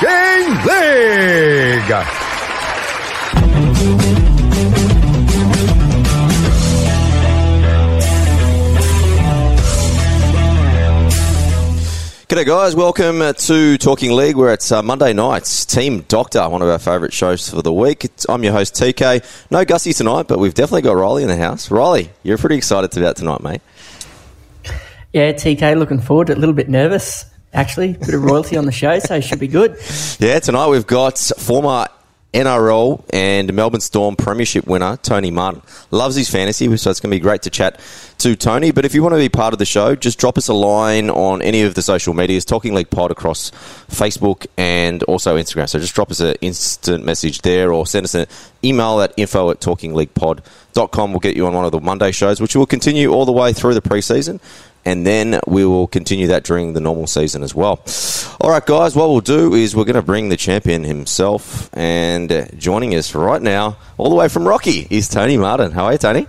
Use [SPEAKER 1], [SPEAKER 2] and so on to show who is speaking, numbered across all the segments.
[SPEAKER 1] Talking League.
[SPEAKER 2] G'day, guys. Welcome uh, to Talking League. We're at uh, Monday nights. Team Doctor, one of our favourite shows for the week. It's, I'm your host, TK. No Gussie tonight, but we've definitely got Riley in the house. Riley, you're pretty excited about tonight, mate.
[SPEAKER 3] Yeah, TK, looking forward to it. A little bit nervous, actually. Bit of royalty on the show, so it should be good.
[SPEAKER 2] Yeah, tonight we've got former NRL and Melbourne Storm Premiership winner Tony Martin. Loves his fantasy, so it's going to be great to chat to Tony. But if you want to be part of the show, just drop us a line on any of the social medias, Talking League Pod across Facebook and also Instagram. So just drop us an instant message there or send us an email at info at talkingleaguepod.com. We'll get you on one of the Monday shows, which will continue all the way through the preseason and then we will continue that during the normal season as well. All right, guys, what we'll do is we're going to bring the champion himself, and uh, joining us right now, all the way from Rocky, is Tony Martin. How are you, Tony?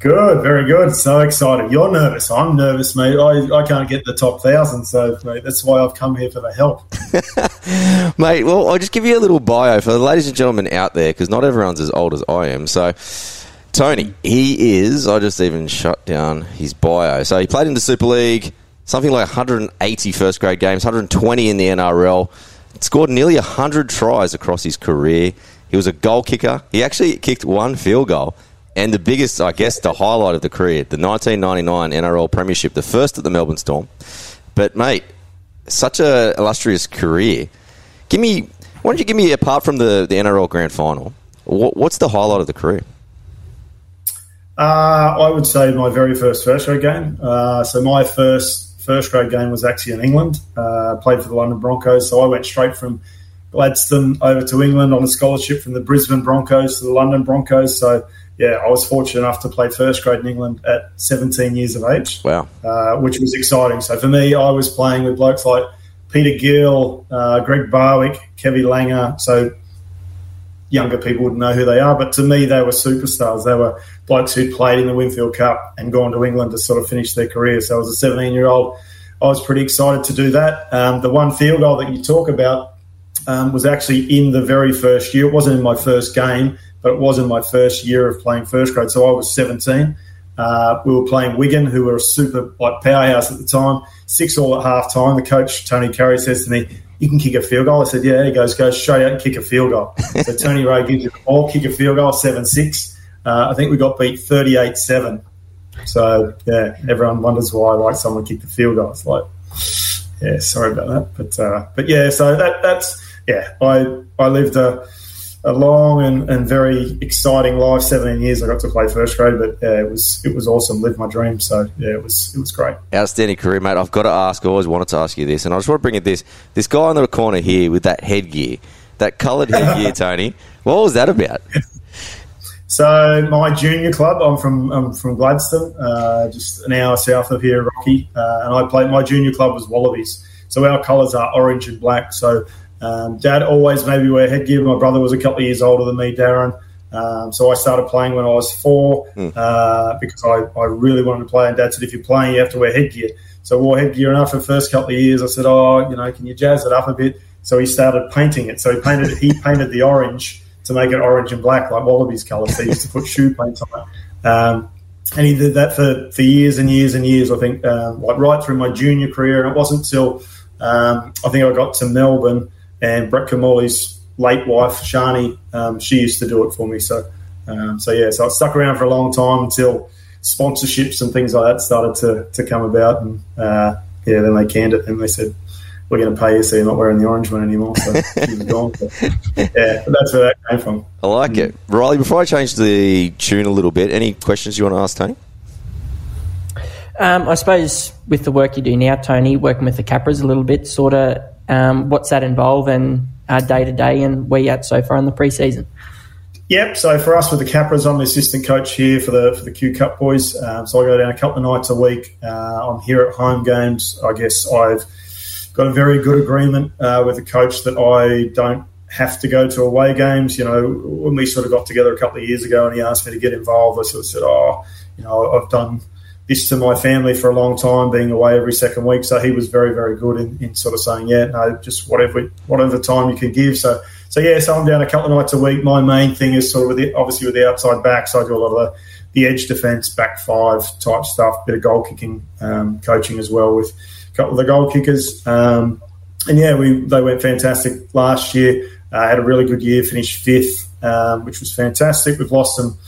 [SPEAKER 4] Good, very good. So excited. You're nervous. I'm nervous, mate. I, I can't get the top thousand, so mate, that's why I've come here for the help.
[SPEAKER 2] mate, well, I'll just give you a little bio for the ladies and gentlemen out there, because not everyone's as old as I am. So, Tony, he is. I just even shut down his bio. So he played in the Super League, something like 180 first grade games, 120 in the NRL. Scored nearly 100 tries across his career. He was a goal kicker. He actually kicked one field goal. And the biggest, I guess, the highlight of the career, the 1999 NRL Premiership, the first at the Melbourne Storm. But, mate, such a illustrious career. Give me, why don't you give me, apart from the, the NRL Grand Final, what, what's the highlight of the career?
[SPEAKER 4] Uh, I would say my very first first grade game. Uh, so my first first grade game was actually in England. Uh, played for the London Broncos, so I went straight from Gladstone over to England on a scholarship from the Brisbane Broncos to the London Broncos. So yeah, I was fortunate enough to play first grade in England at 17 years of age.
[SPEAKER 2] Wow,
[SPEAKER 4] uh, which was exciting. So for me, I was playing with blokes like Peter Gill, uh, Greg Barwick, Kevin Langer. So younger people wouldn't know who they are, but to me, they were superstars. They were blokes who'd played in the Winfield Cup and gone to England to sort of finish their career. So, as a 17 year old, I was pretty excited to do that. Um, the one field goal that you talk about um, was actually in the very first year. It wasn't in my first game, but it was in my first year of playing first grade. So I was 17. Uh, we were playing Wigan, who were a super like powerhouse at the time. Six all at half time. The coach Tony Currie says to me, you can kick a field goal. I said, yeah. He goes, go straight out and kick a field goal. so Tony Rea gives you the ball, kick a field goal, 7-6. Uh, I think we got beat 38-7. So, yeah, everyone wonders why like someone kicked the field goal. It's like, yeah, sorry about that. But, uh, but yeah, so that, that's, yeah, I, I lived a, a long and, and very exciting life. Seventeen years I got to play first grade, but yeah, it was it was awesome. Lived my dream. So yeah, it was it was great.
[SPEAKER 2] Outstanding career, mate. I've got to ask. I always wanted to ask you this, and I just want to bring it this this guy in the corner here with that headgear, that coloured headgear, Tony. What was that about?
[SPEAKER 4] So my junior club, I'm from I'm from Gladstone, uh, just an hour south of here, Rocky, uh, and I played. My junior club was Wallabies, so our colours are orange and black. So um, Dad always made me wear headgear. My brother was a couple of years older than me, Darren. Um, so I started playing when I was four mm. uh, because I, I really wanted to play. And Dad said, if you're playing, you have to wear headgear. So I wore headgear. And after the first couple of years, I said, oh, you know, can you jazz it up a bit? So he started painting it. So he painted he painted the orange to make it orange and black like Wallabies colours. He used to put shoe paint on it. Um, and he did that for, for years and years and years. I think um, like right through my junior career. And it wasn't until um, I think I got to Melbourne and Brett Kimmorley's late wife Shani, um, she used to do it for me. So, um, so yeah, so I stuck around for a long time until sponsorships and things like that started to, to come about, and uh, yeah, then they canned it and they said we're going to pay you so you're not wearing the orange one anymore. So she was gone. But, yeah, that's where that came from.
[SPEAKER 2] I like it, Riley. Before I change the tune a little bit, any questions you want to ask Tony?
[SPEAKER 3] Um, I suppose with the work you do now, Tony, working with the Capras a little bit, sort of um, what's that involve and day to day, and where you at so far in the preseason?
[SPEAKER 4] Yep. So for us with the Capras, I'm the assistant coach here for the for the Q Cup boys. Um, so I go down a couple of nights a week. Uh, I'm here at home games. I guess I've got a very good agreement uh, with the coach that I don't have to go to away games. You know, when we sort of got together a couple of years ago and he asked me to get involved, I sort of said, "Oh, you know, I've done." this to my family for a long time, being away every second week. So he was very, very good in, in sort of saying, yeah, no, just whatever whatever time you can give. So so yeah, so I'm down a couple of nights a week. My main thing is sort of with the, obviously with the outside backs. I do a lot of the, the edge defence, back five type stuff, bit of goal kicking um, coaching as well with couple of the goal kickers. Um, and yeah, we they went fantastic last year. Uh, had a really good year, finished fifth, um, which was fantastic. We've lost some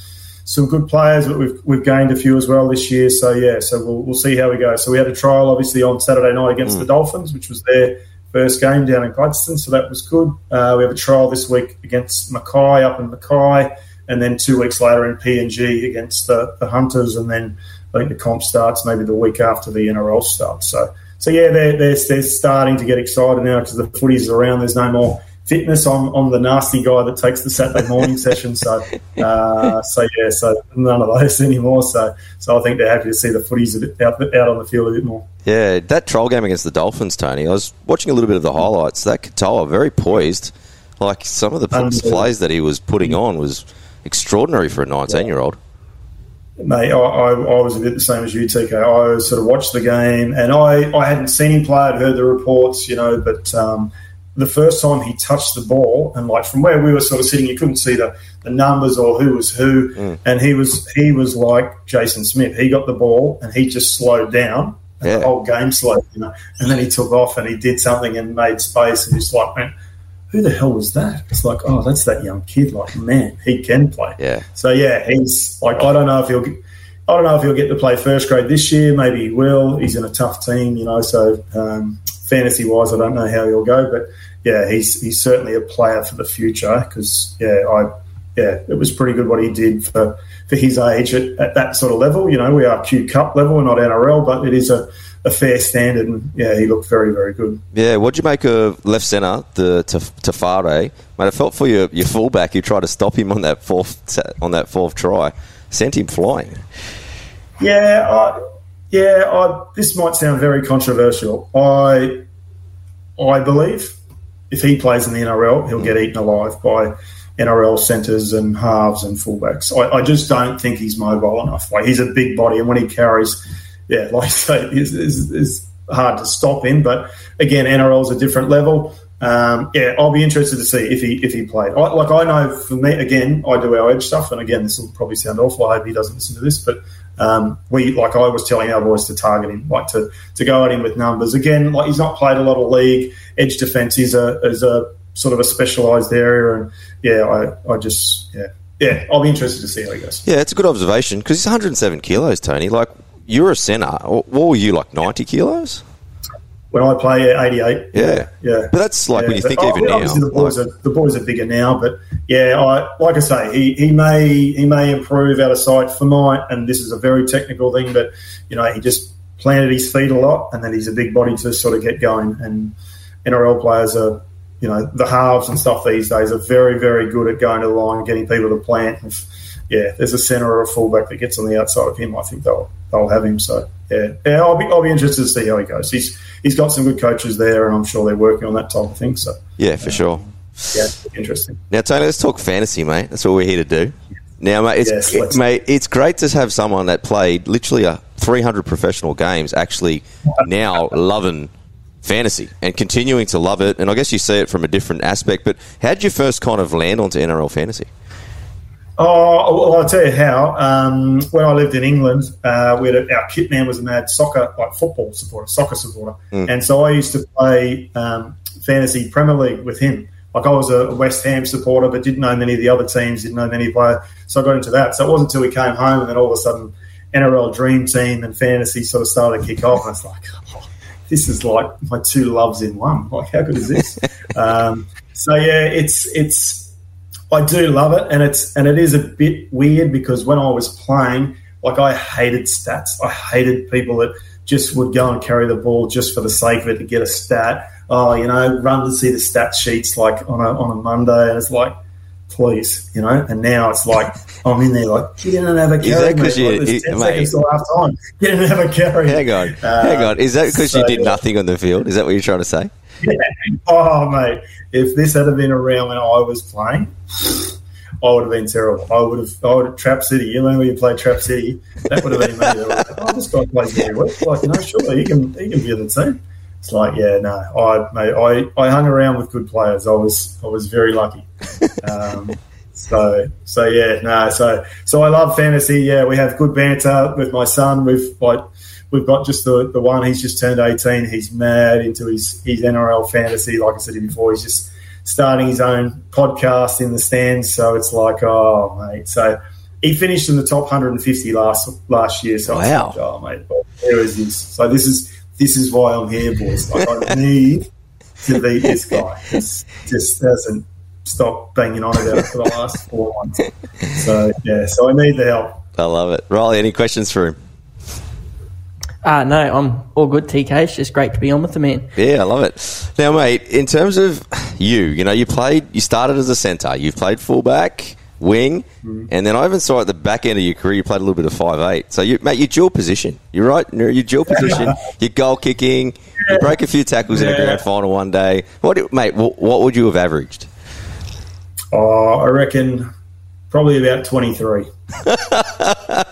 [SPEAKER 4] some good players, but we've we've gained a few as well this year. So yeah, so we'll we'll see how we go. So we had a trial obviously on Saturday night against mm. the Dolphins, which was their first game down in Gladstone, so that was good. Uh, we have a trial this week against Mackay up in Mackay, and then two weeks later in PNG against the, the Hunters, and then I think the comp starts maybe the week after the NRL starts. So so yeah, they're they're, they're starting to get excited now because the footies are around. There's no more fitness. I'm, I'm the nasty guy that takes the Saturday morning session. So, uh, so yeah, so none of those anymore. So, so I think they're happy to see the footies out, out on the field a bit more.
[SPEAKER 2] Yeah, that trial game against the Dolphins, Tony. I was watching a little bit of the highlights. That Katoa, very poised. Like some of the plays that he was putting on was extraordinary for a 19 year old.
[SPEAKER 4] Mate, I, I, I, was a bit the same as you, TK. I sort of watched the game, and I, I hadn't seen him play. I'd heard the reports, you know, but um, the first time he touched the ball, and like from where we were sort of sitting, you couldn't see the, the numbers or who was who, mm. and he was he was like Jason Smith. He got the ball and he just slowed down. Yeah. The whole game slowed, you know, and then he took off and he did something and made space, and he's like, man, who the hell was that? It's like, oh, that's that young kid. Like, man, he can play.
[SPEAKER 2] Yeah.
[SPEAKER 4] So yeah, he's like, I don't know if he'll. Get, I don't know if he'll get to play first grade this year. Maybe he will. He's in a tough team, you know. So um, fantasy wise, I don't know how he'll go, but yeah, he's he's certainly a player for the future because yeah, I yeah, it was pretty good what he did for for his age at, at that sort of level. You know, we are Q Cup level, we're not NRL, but it is a a fair standard, and yeah, he looked very, very good.
[SPEAKER 2] Yeah, what'd you make of left centre, the Tafare? Mate, I felt for your your fullback who tried to stop him on that fourth on that fourth try, sent him flying.
[SPEAKER 4] Yeah, I, yeah. I, this might sound very controversial. I I believe if he plays in the NRL, he'll get eaten alive by NRL centres and halves and fullbacks. I, I, just don't think he's mobile enough. Like he's a big body, and when he carries, yeah, like I say, it's, it's, it's hard to stop in. But again, NRL's a different level. Um, yeah, I'll be interested to see if he if he played. I, like I know for me, again, I do our edge stuff, and again, this will probably sound awful. I hope he doesn't listen to this, but um, we like I was telling our boys to target him, like to to go at him with numbers. Again, like he's not played a lot of league. Edge defence is a is a sort of a specialised area, and yeah, I I just yeah yeah I'll be interested to see how he goes.
[SPEAKER 2] Yeah, it's a good observation because he's 107 kilos, Tony. Like you're a centre. What were you like 90 kilos?
[SPEAKER 4] when I play 88.
[SPEAKER 2] Yeah,
[SPEAKER 4] yeah.
[SPEAKER 2] But that's like yeah. when you think even now.
[SPEAKER 4] The boys, like, are, the boys are bigger now, but yeah, I, like I say, he, he may he may improve out of sight for night, and this is a very technical thing, but you know he just planted his feet a lot, and then he's a big body to sort of get going. And NRL players are, you know, the halves and stuff these days are very very good at going to the line and getting people to plant. If, yeah, there's a centre or a fullback that gets on the outside of him, I think they'll they'll have him. So yeah, yeah, I'll be I'll be interested to see how he goes. He's he's got some good coaches there, and I'm sure they're working on that type of thing. So
[SPEAKER 2] yeah, for uh, sure.
[SPEAKER 4] Yeah, interesting.
[SPEAKER 2] Now, Tony, let's talk fantasy, mate. That's what we're here to do. Now, mate, it's, yes, mate, it's great to have someone that played literally a 300 professional games actually now loving fantasy and continuing to love it. And I guess you see it from a different aspect. But how did you first kind of land onto NRL fantasy?
[SPEAKER 4] Oh, well, I'll tell you how. Um, when I lived in England, uh, we had a, our kit man was a mad soccer, like football supporter, soccer supporter, mm. and so I used to play um, fantasy Premier League with him. Like I was a West Ham supporter, but didn't know many of the other teams, didn't know many players, so I got into that. So it wasn't until we came home, and then all of a sudden, NRL Dream Team and fantasy sort of started to kick off, and I was like, oh, this is like my two loves in one. Like, how good is this? um, so yeah, it's it's I do love it, and it's and it is a bit weird because when I was playing, like I hated stats. I hated people that just would go and carry the ball just for the sake of it to get a stat. Oh, you know, run to see the stat sheets like on a on a Monday, and it's like, please, you know. And now it's like I'm in there like get in and have a carry.
[SPEAKER 2] Is
[SPEAKER 4] mate.
[SPEAKER 2] you-
[SPEAKER 4] Like, ten
[SPEAKER 2] mate.
[SPEAKER 4] seconds half time. Get in and have a carry.
[SPEAKER 2] Hang on,
[SPEAKER 4] Uh,
[SPEAKER 2] hang on. Is that because you did nothing on the field? Is that what you're trying to say?
[SPEAKER 4] Oh, mate, if this had been around when I was playing, I would have been terrible. I would have, I would have Trap City. You know when you play Trap City, that would have been me. Like, oh, this guy plays every week. Like, you know, sure, he can, he can be in the team. It's like, yeah, no, I, mate, I, I hung around with good players. I was, I was very lucky. Um, so, so yeah, no, so, so I love fantasy. Yeah, we have good banter with my son. We've like, we've got just the, the one. He's just turned eighteen. He's mad into his his NRL fantasy. Like I said before, he's just starting his own podcast in the stands. So it's like, oh mate. So he finished in the top 150 last last year. So
[SPEAKER 2] Wow.
[SPEAKER 4] like, oh mate, there is this. So this is this is why I'm here, boys. Like I need to beat this guy. It's just hasn't stopped banging on about it for the last four months. So yeah, so I need the help.
[SPEAKER 2] I love it. Riley, any questions for him?
[SPEAKER 3] Ah, no, I'm all good, TK. It's just great to be on with the man.
[SPEAKER 2] Yeah, I love it. Now, mate, in terms of you, you know, you played, you started as a centre, you've played fullback, wing, and then I even saw at the back end of your career you played a little bit of five eight. So, you, mate, you're dual position. You're right. You're you're dual position. You're goal kicking. You break a few tackles in a grand final one day. What, do- mate? What, what would you have averaged?
[SPEAKER 4] Oh, I reckon probably about 23. I,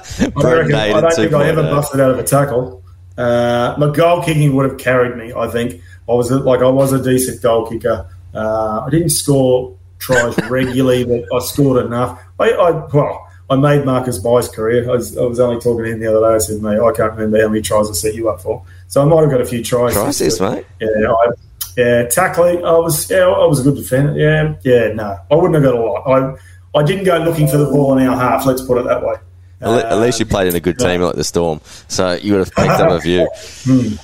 [SPEAKER 4] reckon, I don't think I ever busted out of a tackle. Uh, my goal kicking would have carried me. I think I was a, like I was a decent goal kicker. Uh, I didn't score tries regularly, but I scored enough. I, I well, I made Marcus Bai's career. I was, I was only talking to him the other day. I said, "Mate, I can't remember how many tries I set you up for." So I might have got a few tries.
[SPEAKER 2] Tries mate.
[SPEAKER 4] Yeah, I, yeah, tackling. I was, yeah, I was a good defender. Yeah, yeah, no, I wouldn't have got a lot. I, I didn't go looking for the ball in our half. Let's put it that way.
[SPEAKER 2] At le- at least you played in a good team like the Storm, so you would have picked up a few. Hmm.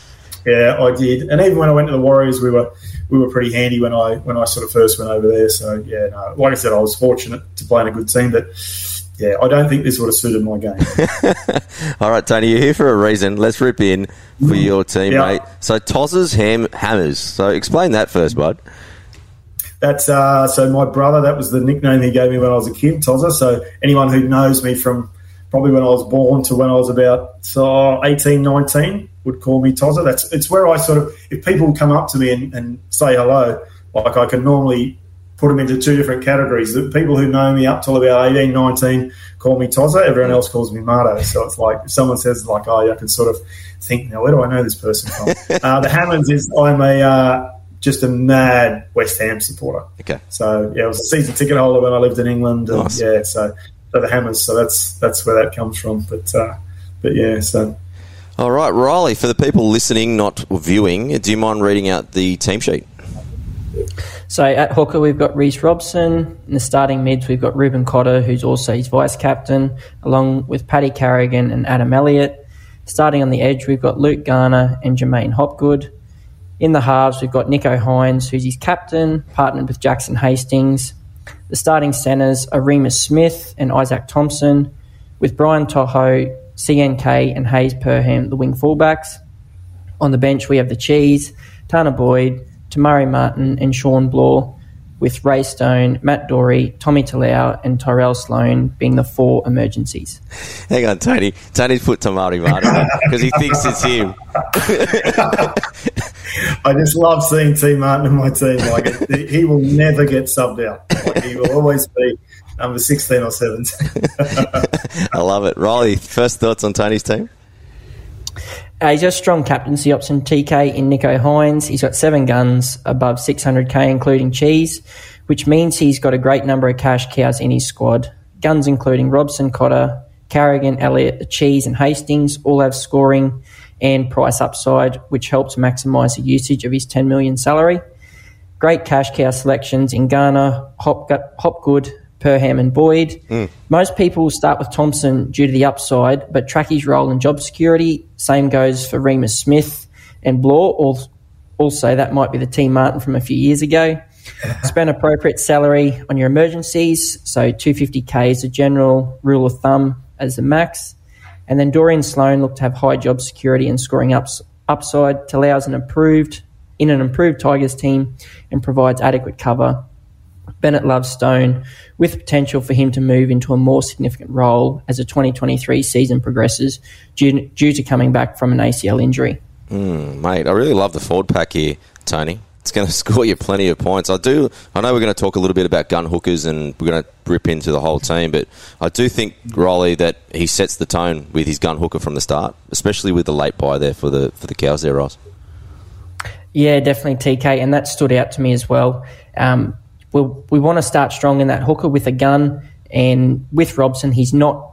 [SPEAKER 4] Yeah, I did. And even when I went to the Warriors, we were we were pretty handy when I when I sort of first went over there. So yeah, no, like I said, I was fortunate to play in a good team, but yeah, I don't think this would have suited my game.
[SPEAKER 2] All right, Tony, you're here for a reason. Let's rip in for hmm. your team,
[SPEAKER 4] Yeah.
[SPEAKER 2] mate. So, Tozz's ham- Hammers. So, explain that first, bud.
[SPEAKER 4] That's uh, so my brother. That was the nickname he gave me when I was a kid, Tozza. So anyone who knows me from probably when I was born to when I was about so 18, 19 would call me Tozza. That's it's where I sort of if people come up to me and, and say hello, like I can normally put them into two different categories. The people who know me up till about 18, 19 call me Tozza. Everyone else calls me Marto. So it's like if someone says like, oh, yeah, I can sort of think now, where do I know this person from? uh, the Hammonds is I'm a uh, just a mad West Ham supporter.
[SPEAKER 2] Okay.
[SPEAKER 4] So yeah, I was a season ticket holder when I lived in England. And,
[SPEAKER 2] Nice.
[SPEAKER 4] Yeah, so so the Hammers. So that's that's where that comes from. But uh, but yeah, so
[SPEAKER 2] All right, Riley, for the people listening, not viewing, do you mind reading out the team sheet?
[SPEAKER 3] So at hooker, we've got Reece Robson. In the starting mids, we've got Reuben Cotter, who's also his vice captain, along with Paddy Carrigan and Adam Elliott. Starting on the edge, we've got Luke Garner and J'maine Hopgood. In the halves, we've got Nicho Hynes, who's his captain, partnered with Jackson Hastings. The starting centres are Reimis Smith and Izaac Thomson, with Brian To'o, CNK, and Hayze Perham, the wing fullbacks. On the bench, we have the Cheese, Tanah Boyd, Tamari Martin, and Shaun Blore, with Ray Stone, Matt Doorey, Tommy Talau, and Tyrell Sloan being the four emergencies.
[SPEAKER 2] Hang on, Tony. Tony's put Tamari Martin because he thinks it's him.
[SPEAKER 4] I just love seeing T Martin in my team. Like it, he will never get subbed out. Like he will always be number sixteen or seventeen.
[SPEAKER 2] I love it. Riley, first thoughts on Tony's team?
[SPEAKER 3] Uh, he's got a strong captaincy option, TK, in Nicho Hynes. He's got seven guns above 600k, including cheese, which means he's got a great number of cash cows in his squad. Guns including Robson, Cotter, Carrigan, Elliott, Cheese, and Hastings all have scoring and price upside, which helps maximise the usage of his 10 million salary. Great cash cow selections in Garner, Hop, Hopgood, Perham, and Boyd. Mm. Most people start with Thomson due to the upside, but track his role in job security. Same goes for Reimis Smith and Blore. Also, that might be the team Martin from a few years ago. Spend appropriate salary on your emergencies. So 250k is a general rule of thumb as the max. And then Dorian Sloan looked to have high job security and scoring ups, upside, allows an improved in an improved Tigers team and provides adequate cover. Bennett loves Stone, with potential for him to move into a more significant role as the 2023 season progresses, due, due to coming back from an ACL injury.
[SPEAKER 2] Mm, mate, I really love the forward pack here, Tony. It's going to score you plenty of points. I do. I know we're going to talk a little bit about gun hookers and we're going to rip into the whole team, but I do think Riley that he sets the tone with his gun hooker from the start, especially with the late buy there for the for the cows there, Ross.
[SPEAKER 3] Yeah, definitely TK, and that stood out to me as well. Um, we we want to start strong in that hooker with a gun, and with Robson, he's not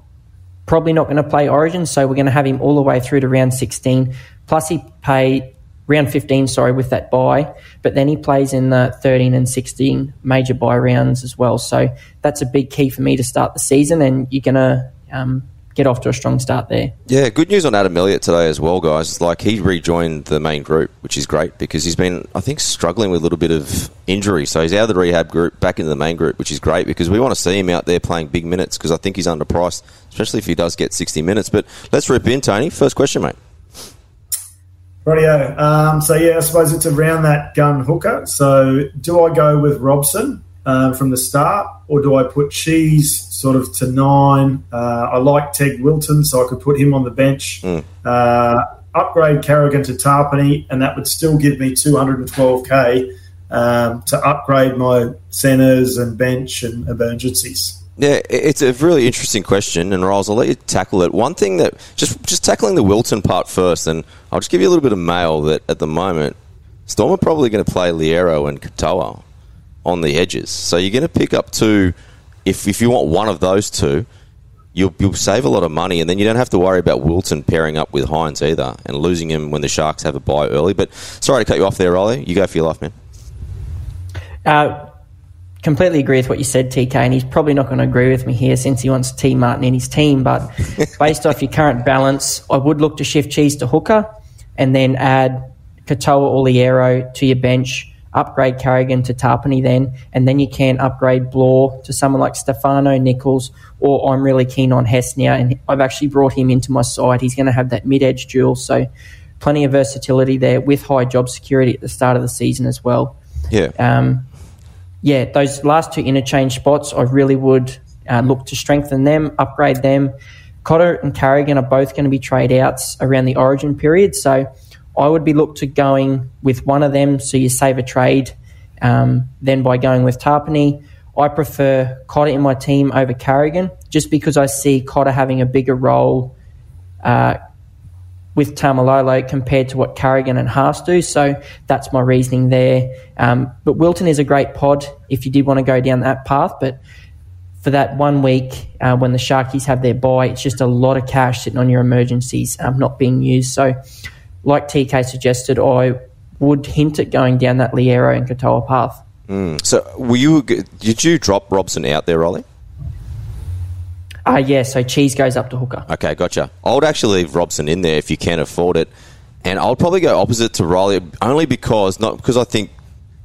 [SPEAKER 3] probably not going to play Origin, so we're going to have him all the way through to round 16. Plus, he paid round 15, sorry, with that buy, but then he plays in the 13 and 16 major buy rounds as well. So that's a big key for me to start the season, and you're going to um, get off to a strong start there.
[SPEAKER 2] Yeah, good news on Adam Elliott today as well, guys. Like he rejoined the main group, which is great because he's been, I think, struggling with a little bit of injury. So he's out of the rehab group, back into the main group, which is great because we want to see him out there playing big minutes because I think he's underpriced, especially if he does get 60 minutes. But let's rip in, Tony. First question, mate.
[SPEAKER 4] Rightio. Um, so yeah, I suppose it's around that gun hooker. So do I go with Robson um, from the start, or do I put Cheese sort of to nine? Uh, I like Teig Wilton, so I could put him on the bench.
[SPEAKER 2] Mm.
[SPEAKER 4] Uh, upgrade Carrigan to Tapine, and that would still give me 212k um, to upgrade my centres and bench and emergencies.
[SPEAKER 2] Yeah, it's a really interesting question, and Riles, I'll let you tackle it. One thing that just just tackling the Wilton part first, and I'll just give you a little bit of mail that at the moment, Storm are probably going to play Loiero and Katoa on the edges. So you're going to pick up two. If if you want one of those two, you'll you'll save a lot of money, and then you don't have to worry about Wilton pairing up with Hynes either, and losing him when the Sharks have a buy early. But sorry to cut you off there, Riley. You go for your life, man.
[SPEAKER 3] Uh, completely agree with what you said, TK, and he's probably not going to agree with me here since he wants T Martin in his team. But based off your current balance, I would look to shift Cheese to hooker and then add Katoa or Loiero to your bench, upgrade Carrigan to Tapine then, and then you can upgrade Blore to someone like Stefano Nichols, or I'm really keen on Hesnia, and I've actually brought him into my side. He's going to have that mid edge duel, so plenty of versatility there with high job security at the start of the season as well.
[SPEAKER 2] Yeah.
[SPEAKER 3] Um, yeah, those last two interchange spots, I really would uh, look to strengthen them, upgrade them. Cotter and Carrigan are both going to be trade outs around the origin period, so I would be looked to going with one of them so you save a trade. Um, then by going with Tapine, I prefer Cotter in my team over Carrigan just because I see Cotter having a bigger role uh, with Taumalolo compared to what Carrigan and Haas do. So that's my reasoning there. Um, but Wilton is a great pod if you did want to go down that path. But for that one week uh, when the Sharkies have their buy, it's just a lot of cash sitting on your emergencies um, not being used. So, like TK suggested, I would hint at going down that Loiero and Katoa path.
[SPEAKER 2] Mm. So, were you? Did you drop Robson out there, Rolly?
[SPEAKER 3] Uh, yeah, so cheese goes up to hooker.
[SPEAKER 2] Okay, gotcha. I would actually leave Robson in there if you can afford it. And I'll probably go opposite to Riley, only because, not because I think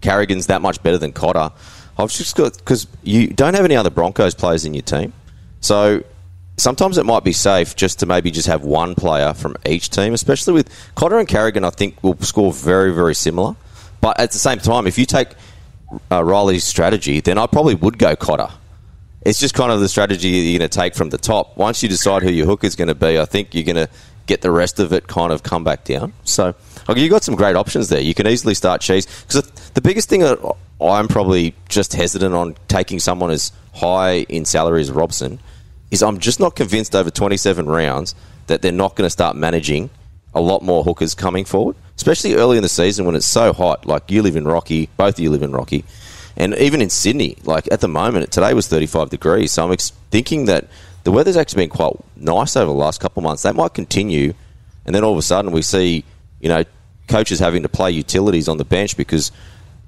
[SPEAKER 2] Carrigan's that much better than Cotter. I've just got, because you don't have any other Broncos players in your team. So sometimes it might be safe just to maybe just have one player from each team, especially with Cotter and Carrigan, I think will score very, very similar. But at the same time, if you take uh, Riley's strategy, then I probably would go Cotter it's just kind of the strategy you're going to take from the top. Once you decide who your hook is going to be, I think you're going to get the rest of it kind of come back down. So okay, you've got some great options there. You can easily start cheese because the biggest thing that I'm probably just hesitant on taking someone as high in salary as Robson is I'm just not convinced over 27 rounds that they're not going to start managing a lot more hookers coming forward, especially early in the season when it's so hot. Like you live in Rocky, both of you live in Rocky. And even in Sydney, like at the moment, today was 35 degrees. So I'm ex- thinking that the weather's actually been quite nice over the last couple of months. That might continue. And then all of a sudden we see, you know, coaches having to play utilities on the bench because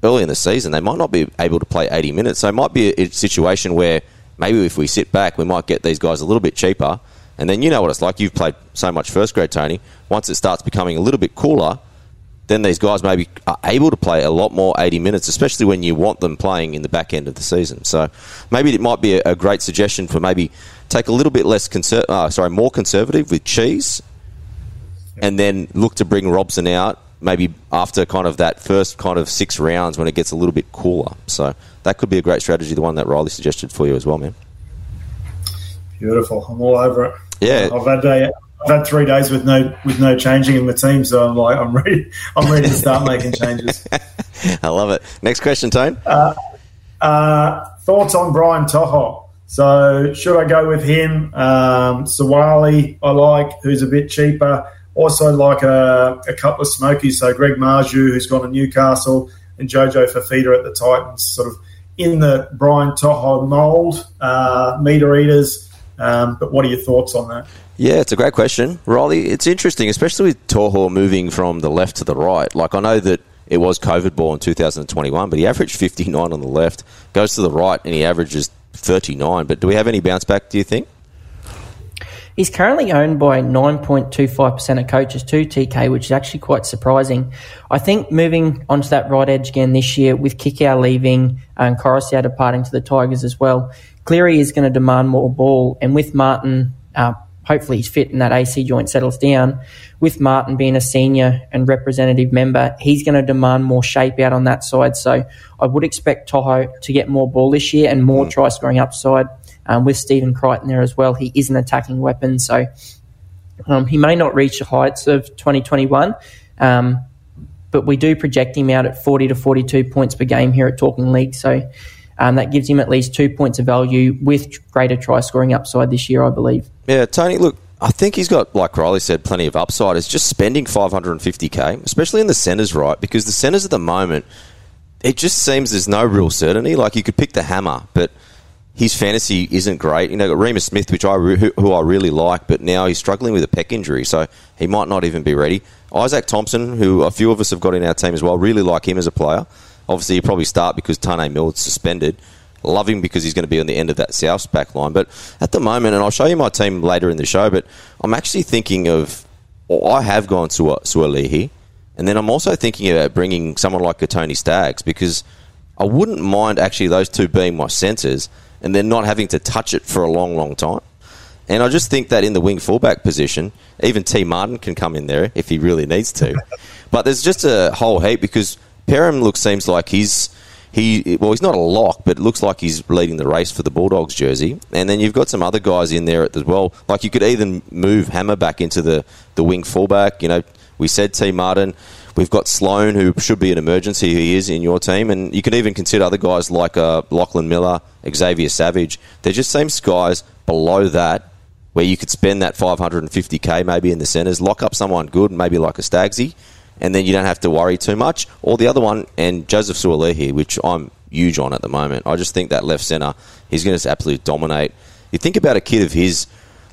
[SPEAKER 2] early in the season they might not be able to play 80 minutes. So it might be a, situation where maybe if we sit back, we might get these guys a little bit cheaper. And then you know what it's like. You've played so much first grade, Tony. Once it starts becoming a little bit cooler, then these guys maybe are able to play a lot more 80 minutes, especially when you want them playing in the back end of the season. So maybe it might be a, a great suggestion for maybe take a little bit less conser- uh, sorry, more conservative with cheese, and then look to bring Robson out maybe after kind of that first kind of six rounds when it gets a little bit cooler. So that could be a great strategy, the one that Riley suggested for you as well, man.
[SPEAKER 4] Beautiful. I'm all over it.
[SPEAKER 2] Yeah.
[SPEAKER 4] I've had a, I've had three days with no with no changing in the team, so I'm like I'm ready. I'm ready to start making changes.
[SPEAKER 2] I love it. Next question, Tone.
[SPEAKER 4] Uh, thoughts on Brian To'o? So should I go with him? Um, Suaalii, I like, who's a bit cheaper. Also like a, a couple of smokies. So Greg Marzhew, who's gone to Newcastle, and Jojo Fifita at the Titans, sort of in the Brian To'o mould, uh, meter eaters. Um, but what are your thoughts on that?
[SPEAKER 2] Yeah, it's a great question, Riley. It's interesting, especially with To'o moving from the left to the right. Like I know that it was COVID ball in 2021, but he averaged 59 on the left, goes to the right, and he averages 39. But do we have any bounce back? Do you think?
[SPEAKER 3] He's currently owned by 9.25% of coaches too, TK, which is actually quite surprising. I think moving onto that right edge again this year with Kikau leaving and Koroisau departing to the Tigers as well, Cleary is going to demand more ball. And with Martin, uh, hopefully he's fit and that AC joint settles down. With Martin being a senior and representative member, he's going to demand more shape out on that side. So I would expect To'o to get more ball this year and more try scoring upside. Um, with Stephen Crichton there as well, he is an attacking weapon. So um, he may not reach the heights of 2021, um, but we do project him out at 40 to 42 points per game here at Talking League. So um, that gives him at least two points of value with greater try scoring upside this year, I believe.
[SPEAKER 2] Yeah, Tony, look, I think he's got, like Riley said, plenty of upside. It's just spending 550k, especially in the centres, right? Because the centres at the moment, it just seems there's no real certainty. Like you could pick the hammer, but his fantasy isn't great. You know, Reimis Smith, which I who, who I really like, but now he's struggling with a pec injury, so he might not even be ready. Izaac Thomson, who a few of us have got in our team as well, really like him as a player. Obviously, he'll probably start because Taane Milne suspended. Love him because he's going to be on the end of that South back line. But at the moment, and I'll show you my team later in the show, but I'm actually thinking of, or I have gone to uh, Suaalii, and then I'm also thinking about bringing someone like a Tony Staggs because I wouldn't mind actually those two being my centres and then not having to touch it for a long, long time. And I just think that in the wing fullback position, even T Martin can come in there if he really needs to. but there's just a whole heap because Perham looks seems like he's he well he's not a lock, but it looks like he's leading the race for the Bulldogs jersey. And then you've got some other guys in there as well. Like you could even move Hammer back into the the wing fullback. You know, we said T Martin. We've got Sloan, who should be an emergency. He is in your team, and you can even consider other guys like uh, Lachlan Miller, Xavier Savage. There just seems guys below that where you could spend that 550k maybe in the centres, lock up someone good, maybe like a Stagsy, and then you don't have to worry too much. Or the other one, and Joseph Suaalii, which I'm huge on at the moment. I just think that left centre, he's going to absolutely dominate. You think about a kid of his,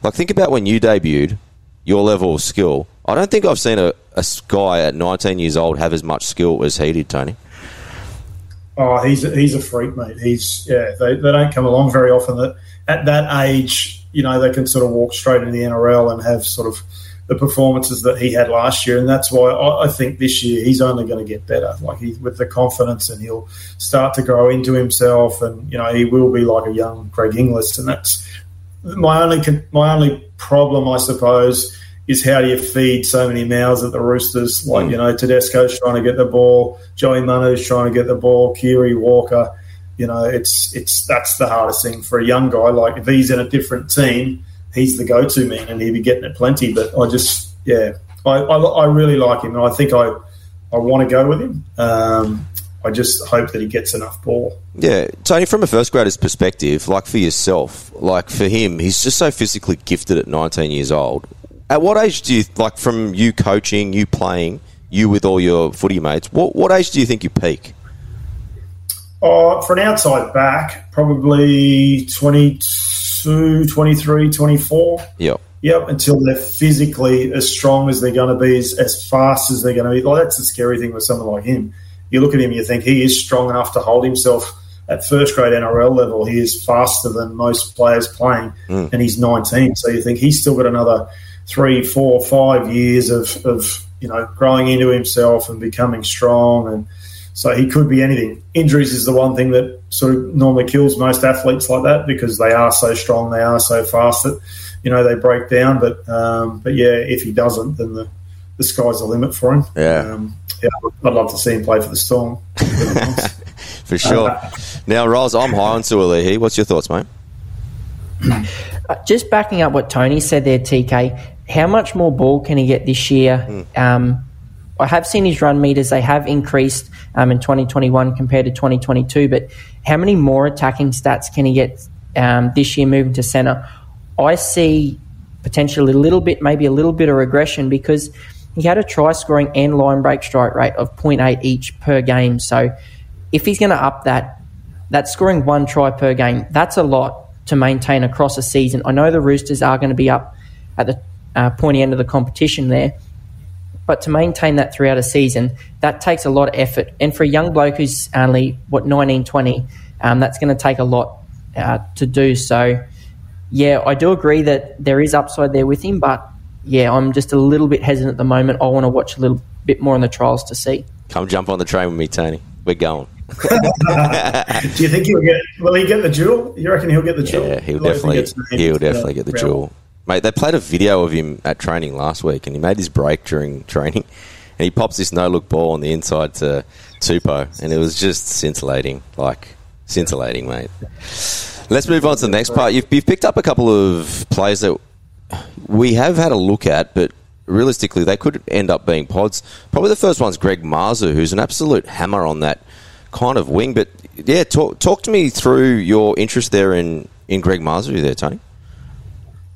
[SPEAKER 2] like think about when you debuted, your level of skill. I don't think I've seen a, a guy at 19 years old have as much skill as he did, Tony.
[SPEAKER 4] Oh, he's a, he's a freak, mate. He's yeah. They, they don't come along very often. That at that age, you know, they can sort of walk straight into the NRL and have sort of the performances that he had last year, and that's why I, I think this year he's only going to get better. Like he with the confidence, and he'll start to grow into himself, and you know he will be like a young Greg Inglis, and that's my only my only problem, I suppose, is how do you feed so many mouths at the Roosters? Like, mm. you know, Tedesco's trying to get the ball, Joey Manu's trying to get the ball, Keary Walker. You know, it's it's that's the hardest thing for a young guy. Like, if he's in a different team, he's the go-to man, and he'd be getting it plenty. But I just, yeah, I, I, I really like him, and I think I I want to go with him. Um, I just hope that he gets enough ball.
[SPEAKER 2] Yeah, Tony, from a first grader's perspective, like for yourself, like for him, he's just so physically gifted at 19 years old. At what age do you, like from you coaching, you playing, you with all your footy mates, what, what age do you think you peak?
[SPEAKER 4] Uh, for an outside back, probably 22, 23, 24.
[SPEAKER 2] Yep.
[SPEAKER 4] Yep, until they're physically as strong as they're going to be, as, as fast as they're going to be. Like, that's the scary thing with someone like him. You look at him, you think he is strong enough to hold himself at first grade NRL level. He is faster than most players playing, mm. and he's 19. So you think he's still got another three, four, five years of, of you know, growing into himself and becoming strong. And so he could be anything. Injuries is the one thing that sort of normally kills most athletes like that because they are so strong, they are so fast that, you know, they break down. But, um, but yeah, if he doesn't, then the, the sky's the limit for him.
[SPEAKER 2] Yeah.
[SPEAKER 4] Um, yeah, I'd love to see him play for the Storm.
[SPEAKER 2] For sure. now, Rolls, I'm high on Suaalii. What's your thoughts, mate?
[SPEAKER 3] Uh, just backing up what Tony said there, TK, how much more ball can he get this year? Um, I have seen his run meters, they have increased um, in 2021 compared to 2022, but how many more attacking stats can he get um, this year moving to centre? I see potentially a little bit, maybe a little bit of regression because he had a try scoring and line break strike rate of 0.8 each per game. So if he's going to up that, that's scoring one try per game. That's a lot to maintain across a season. I know the Roosters are going to be up at the uh, pointy end of the competition there, but to maintain that throughout a season, that takes a lot of effort. And for a young bloke who's only, what, 19, 20, um, that's going to take a lot uh, to do. So, yeah, I do agree that there is upside there with him, but yeah, I'm just a little bit hesitant at the moment. I want to watch a little bit more on the trials to see.
[SPEAKER 2] Come jump on the train with me, Tony. We're going.
[SPEAKER 4] Do you think he'll get? Will he get the jewel? You reckon he'll get the jewel?
[SPEAKER 2] Yeah, he'll
[SPEAKER 4] Like, if
[SPEAKER 2] definitely he'll definitely get the jewel. Mate, they played a video of him at training last week, and he made his break during training, and he pops this no look ball on the inside to Tupou, and it was just scintillating, like scintillating, mate. Let's move on to the next part. You've, you've picked up a couple of players that we have had a look at, but realistically, they could end up being pods. Probably the first one's Greg Marzhew, who's an absolute hammer on that kind of wing. But yeah, talk talk to me through your interest there in in Greg Marzhew there, Tony.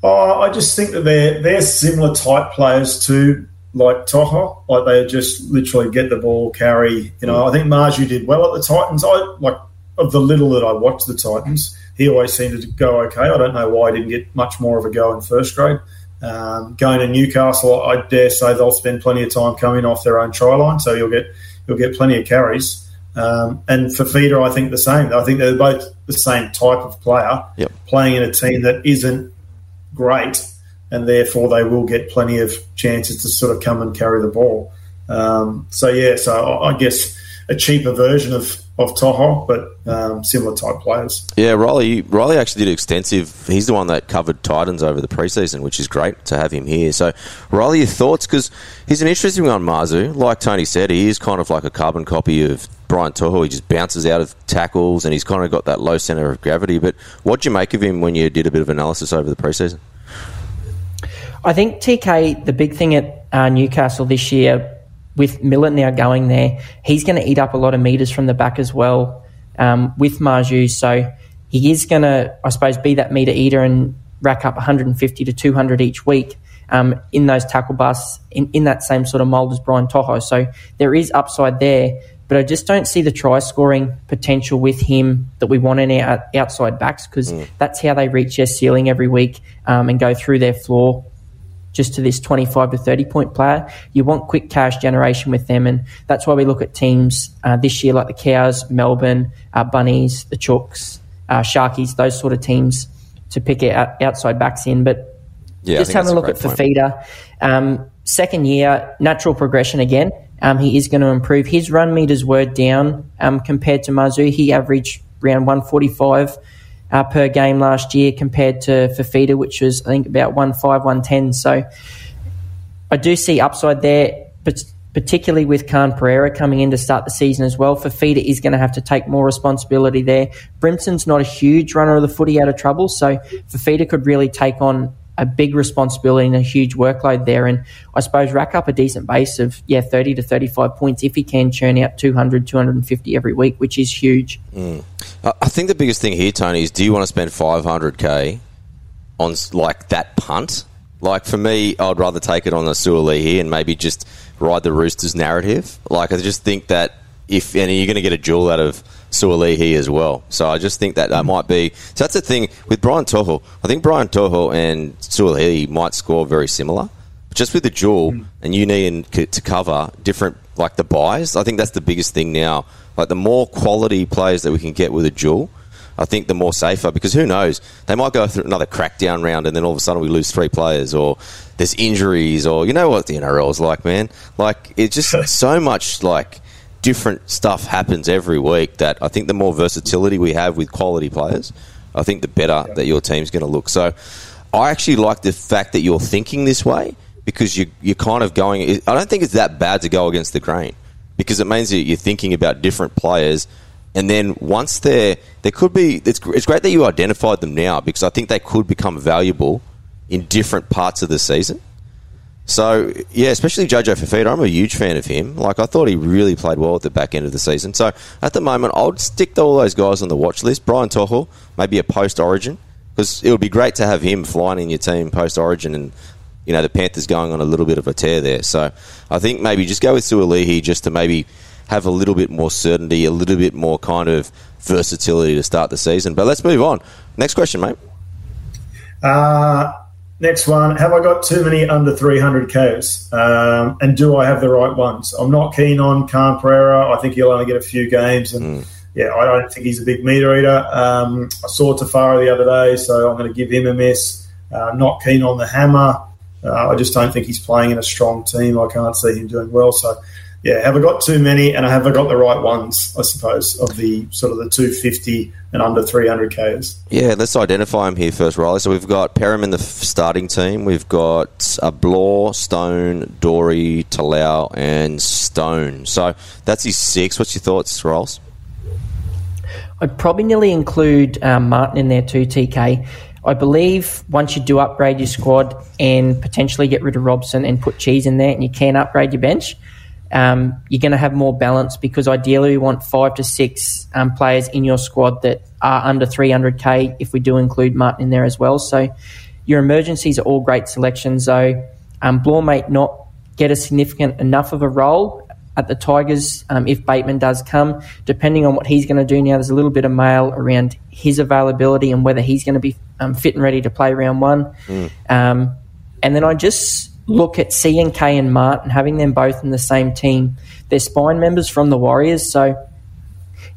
[SPEAKER 4] Oh, I just think that they're they're similar type players to like To'o. Like they just literally get the ball, carry. You know, I think Marzhew did well at the Titans. I like of the little that I watched the Titans, he always seemed to go okay. I don't know why he didn't get much more of a go in first grade. Um, going to Newcastle, I dare say they'll spend plenty of time coming off their own try line, so you'll get you'll get plenty of carries. Um, and for Feeder, I think the same. I think they're both the same type of player,
[SPEAKER 2] Yep.
[SPEAKER 4] playing in a team that isn't great, and therefore they will get plenty of chances to sort of come and carry the ball. Um, so yeah, so I I guess a cheaper version of of To'o, but um, similar type players.
[SPEAKER 2] Yeah, Riley. Riley actually did extensive. He's the one that covered Titans over the preseason, which is great to have him here. So, Riley, your thoughts? Because he's an interesting one, Marzhew. Like Tony said, he is kind of like a carbon copy of Brian To'o. He just bounces out of tackles, and he's kind of got that low center of gravity. But what do you make of him when you did a bit of analysis over the preseason?
[SPEAKER 3] I think TK, the big thing at uh, Newcastle this year, with Millett now going there, he's going to eat up a lot of meters from the back as well um, with Marzhew. So he is going to, I suppose, be that meter eater and rack up 150 to 200 each week um, in those tackle busts in, in that same sort of mould as Brian To'o. So there is upside there, but I just don't see the try scoring potential with him that we want in our outside backs because that's how they reach their ceiling every week um, and go through their floor just to this 25 to 30 point player. You want quick cash generation with them, and that's why we look at teams uh, this year like the Cows, Melbourne, uh, Bunnies, the Chooks, uh, Sharkies, those sort of teams to pick out outside backs in. But
[SPEAKER 2] Yeah,
[SPEAKER 3] just having a look at
[SPEAKER 2] great.
[SPEAKER 3] Fifita, um, second year, natural progression again. Um, he is going to improve. His run meters were down um, compared to Marzhew. He averaged around 145 uh, per game last year compared to Fifita, which was, I think, about 105, 110. So I do see upside there, but particularly with Khan Pereira coming in to start the season as well. Fifita is going to have to take more responsibility there. Brimson's not a huge runner of the footy out of trouble, so Fifita could really take on a big responsibility and a huge workload there. And I suppose rack up a decent base of, yeah, 30 to 35 points if he can churn out 200, 250 every week, which is huge. Mm.
[SPEAKER 2] I I think the biggest thing here, Tony, is do you want to spend 500k on like that punt? Like for me, I'd rather take it on the a Suaalii and maybe just ride the Roosters narrative. Like I just think that if and you're going to get a jewel out of Suaalii as well. So I just think that that might be. So that's the thing with Brian To'o. I think Brian To'o and Suaalii might score very similar. Just with the jewel, hmm. and you need to cover different, like the buys. I think that's the biggest thing now. Like the more quality players that we can get with a jewel, I think the more safer because who knows they might go through another crackdown round and then all of a sudden we lose three players or there's injuries or you know what the NRL is like, man. Like it's just so much like different stuff happens every week that I think the more versatility we have with quality players, I think the better that your team's going to look. So I actually like the fact that you're thinking this way because you, you're kind of going. I don't think it's that bad to go against the grain because it means that you're thinking about different players. And then once they're, there could be, it's, it's great that you identified them now because I think they could become valuable in different parts of the season. So yeah, especially Jojo Fifita, I'm a huge fan of him. Like I thought he really played well at the back end of the season. So at the moment, I'll stick to all those guys on the watch list. Brian To'o, maybe a post Origin, because it would be great to have him flying in your team post Origin, and you know the Panthers going on a little bit of a tear there. So I think maybe just go with Suaalii just to maybe have a little bit more certainty, a little bit more kind of versatility to start the season. But let's move on. Next question, mate.
[SPEAKER 4] Uh, Next one, have I got too many under 300 Ks? Um, and do I have the right ones? I'm not keen on Khan Pereira. I think he'll only get a few games. And mm. yeah, I don't think he's a big meter eater. Um, I saw Tafara the other day, so I'm going to give him a miss. Uh, not keen on the hammer. Uh, I just don't think he's playing in a strong team. I can't see him doing well. So yeah, have I got too many and I have I got the right ones, I suppose, of the sort of the 250 and under 300 Ks?
[SPEAKER 2] Yeah, let's identify them here first, Riley. So we've got Perham in the starting team. We've got uh, Blore, Stone, Doorey, Talau, and Stone. So that's his six. What's your thoughts, Rolls?
[SPEAKER 3] I'd probably nearly include um, Martin in there too, TK. I believe once you do upgrade your squad and potentially get rid of Robson and put Cheese in there and you can upgrade your bench – um, you're going to have more balance because ideally we want five to six um, players in your squad that are under 300k if we do include Martin in there as well. So your emergencies are all great selections, though. Um, Blore may not get a significant enough of a role at the Tigers um, if Bateman does come, depending on what he's going to do now. There's a little bit of mail around his availability and whether he's going to be um, fit and ready to play round one. Mm. Um, and then I just look at CNK and K and Martin, having them both in the same team. They're spine members from the Warriors, so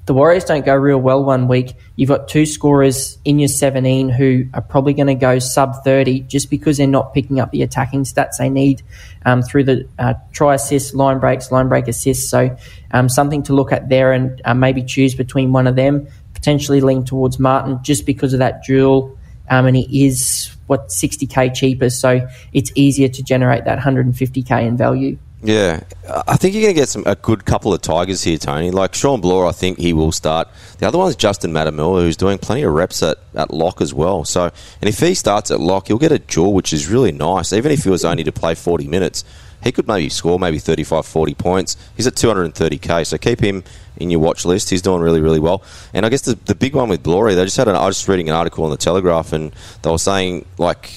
[SPEAKER 3] the Warriors don't go real well one week. You've got two scorers in your 17 who are probably going to go sub 30 just because they're not picking up the attacking stats they need um, through the uh, try assist, line breaks, line break assists. So um, something to look at there and uh, maybe choose between one of them. Potentially lean towards Martin just because of that dual um, and he is what 60k cheaper, so it's easier to generate that 150k in value.
[SPEAKER 2] Yeah, I think you're going to get some a good couple of Tigers here, Tony. Like Shaun Blore, I think he will start. The other one is Justin Matamua, who's doing plenty of reps at, at lock as well. So, and if he starts at lock, he'll get a dual, which is really nice. Even if he was only to play 40 minutes, he could maybe score maybe 35, 40 points. He's at 230k, so keep him in your watch list. He's doing really, really well. And I guess the, the big one with Glory, they just had an, I was just reading an article in the Telegraph, and they were saying like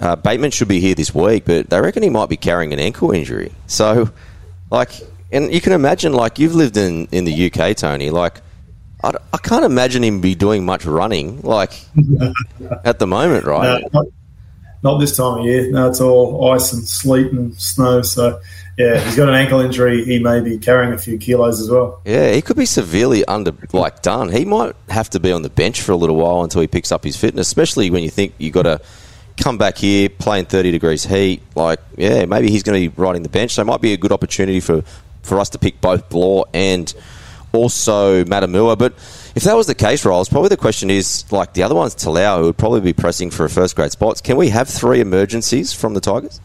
[SPEAKER 2] uh, Bateman should be here this week, but they reckon he might be carrying an ankle injury. So, like, and you can imagine, like, you've lived in in the UK, Tony, like. I, I can't imagine him be doing much running, like at the moment, right?
[SPEAKER 4] No, not, not this time of year. No, it's all ice and sleet and snow. So yeah, he's got an ankle injury. He may be carrying a few kilos as well.
[SPEAKER 2] Yeah, he could be severely under like done. He might have to be on the bench for a little while until he picks up his fitness, especially when you think you have got to come back here, play in 30 degrees heat. Like, yeah, maybe he's going to be riding the bench. So it might be a good opportunity for, for us to pick both Blore and also Matamua. But if that was the case, Rolls, probably the question is like the other one's Talau, who would probably be pressing for a first grade spot. Can we have three emergencies from the Tigers?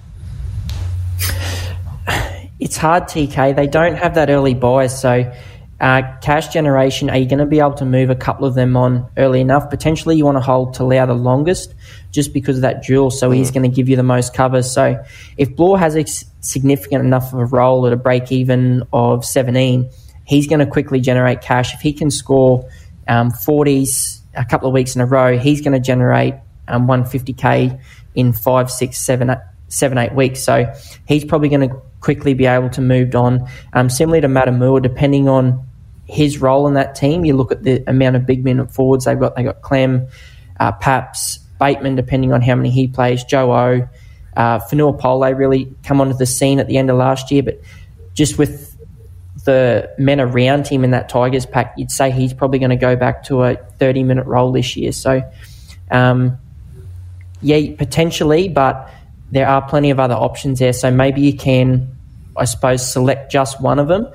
[SPEAKER 3] It's hard, TK. They don't have that early buy, so uh, cash generation, are you going to be able to move a couple of them on early enough? Potentially, you want to hold Talau the longest just because of that dual, so mm. he's going to give you the most cover. So, if Blore has a significant enough of a role at a break even of 17, he's going to quickly generate cash. If he can score um, 40s a couple of weeks in a row, he's going to generate um, 150k in five, six, seven, seven, eight weeks. So he's probably going to quickly be able to move on. Um, similarly to Matamua, depending on his role in that team, you look at the amount of big men and forwards they've got. They got Clem, uh, Paps, Bateman, depending on how many he plays, Joe O, uh, Fonua Pole really come onto the scene at the end of last year, but just with the men around him in that Tigers pack, you'd say he's probably going to go back to a 30 minute role this year. So, um, yeah, potentially, but there are plenty of other options there. So maybe you can, I suppose, select just one of them.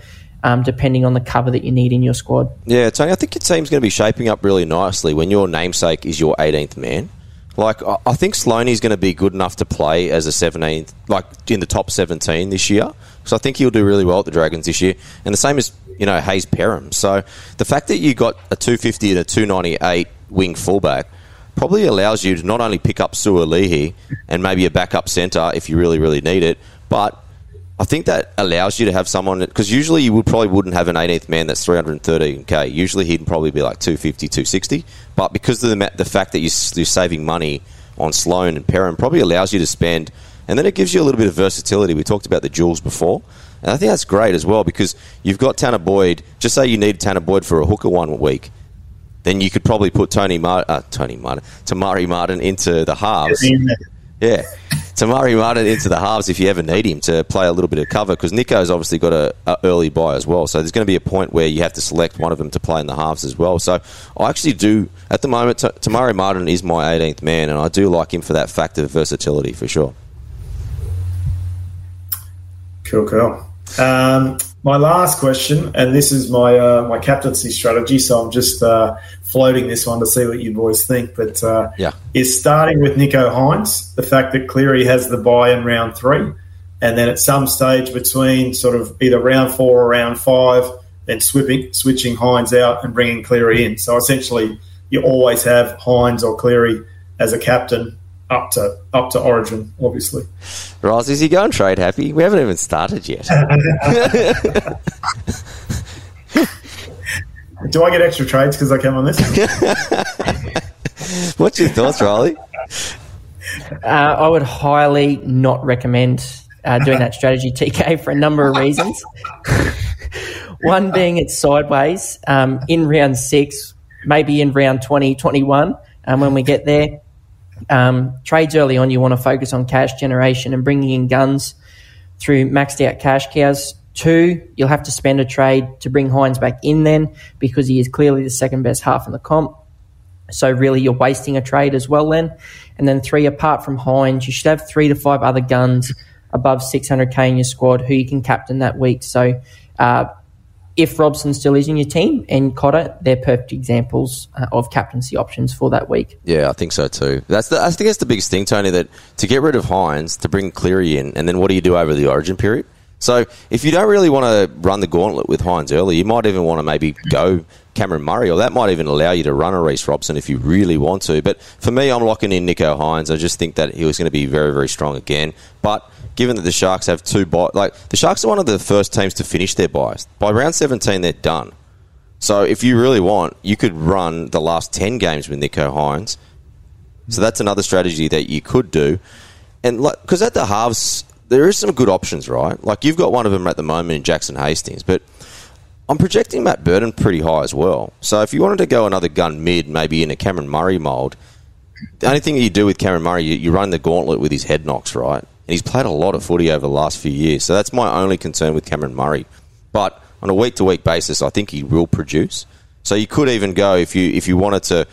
[SPEAKER 3] Um, depending on the cover that you need in your squad.
[SPEAKER 2] Yeah, Tony, I think your team's going to be shaping up really nicely when your namesake is your 18th man. Like, I think Sloaney's going to be good enough to play as a 17th, like in the top 17 this year. So I think he'll do really well at the Dragons this year. And the same as, you know, Hayze Perham. So the fact that you got a 250 and a 298 wing fullback probably allows you to not only pick up Suaalii and maybe a backup centre if you really, really need it, but I think that allows you to have someone because usually you would probably wouldn't have an 18th man that's 313k. Usually he'd probably be like 250, 260. But because of the, the fact that you're, saving money on Sloan and Perham, probably allows you to spend, and then it gives you a little bit of versatility. We talked about the jewels before, and I think that's great as well because you've got Tanah Boyd. Just say you need Tanah Boyd for a hooker one week, then you could probably put Tony Mar- uh, Tony Martin, Te Maire Martin into the halves. Yeah. Te Maire Martin into the halves if you ever need him to play a little bit of cover because Nicho's obviously got a, a, early buy as well. So there's going to be a point where you have to select one of them to play in the halves as well. So I actually do at the moment. T- Te Maire Martin is my 18th man, and I do like him for that factor of versatility for sure.
[SPEAKER 4] Cool, cool. Um, my last question, and this is my uh, my captaincy strategy. So I'm just uh, floating this one to see what you boys think. But uh,
[SPEAKER 2] yeah,
[SPEAKER 4] is starting with Nicho Hynes, The fact that Cleary has the buy in round three, and then at some stage between sort of either round four or round five, then switching switching Hynes out and bringing Cleary in. So essentially, you always have Hynes or Cleary as a captain up to up to Origin, obviously.
[SPEAKER 2] Ross, is he going trade happy? We haven't even started yet.
[SPEAKER 4] Do I get extra trades because I came on this?
[SPEAKER 2] What's your thoughts, Riley?
[SPEAKER 3] Uh, I would highly not recommend uh, doing that strategy, TK, for a number of reasons. One being it's sideways. Um, in round six, maybe in round 20, 21, um, when we get there, um, trades early on, you want to focus on cash generation and bringing in guns through maxed out cash cows. Two, you'll have to spend a trade to bring Hynes back in then because he is clearly the second best half in the comp. So really, you're wasting a trade as well then. And then three, apart from Hynes, you should have three to five other guns above 600k in your squad who you can captain that week. So uh, if Robson still is in your team and Cotter, they're perfect examples uh, of captaincy options for that week.
[SPEAKER 2] Yeah, I think so too. That's the, I think that's the biggest thing, Tony. That to get rid of Hynes, to bring Cleary in, and then what do you do over the Origin period? So if you don't really want to run the gauntlet with Hynes early, you might even want to maybe go Cameron Murray, or that might even allow you to run a Reece Robson if you really want to. But for me, I'm locking in Nicho Hynes. I just think that he was going to be very, very strong again. But given that the Sharks have two buys, like the Sharks are one of the first teams to finish their buys. By round 17, they're done. So if you really want, you could run the last 10 games with Nicho Hynes. So that's another strategy that you could do. And like, because at the halves, there is some good options, right? Like you've got one of them at the moment in Jackson Hastings, but I'm projecting Matt Burton pretty high as well. So if you wanted to go another gun mid, maybe in a Cameron Murray mould, the only thing you do with Cameron Murray, you, you run the gauntlet with his head knocks, right? And he's played a lot of footy over the last few years. So that's my only concern with Cameron Murray. But on a week to week basis, I think he will produce. So you could even go if you if you wanted to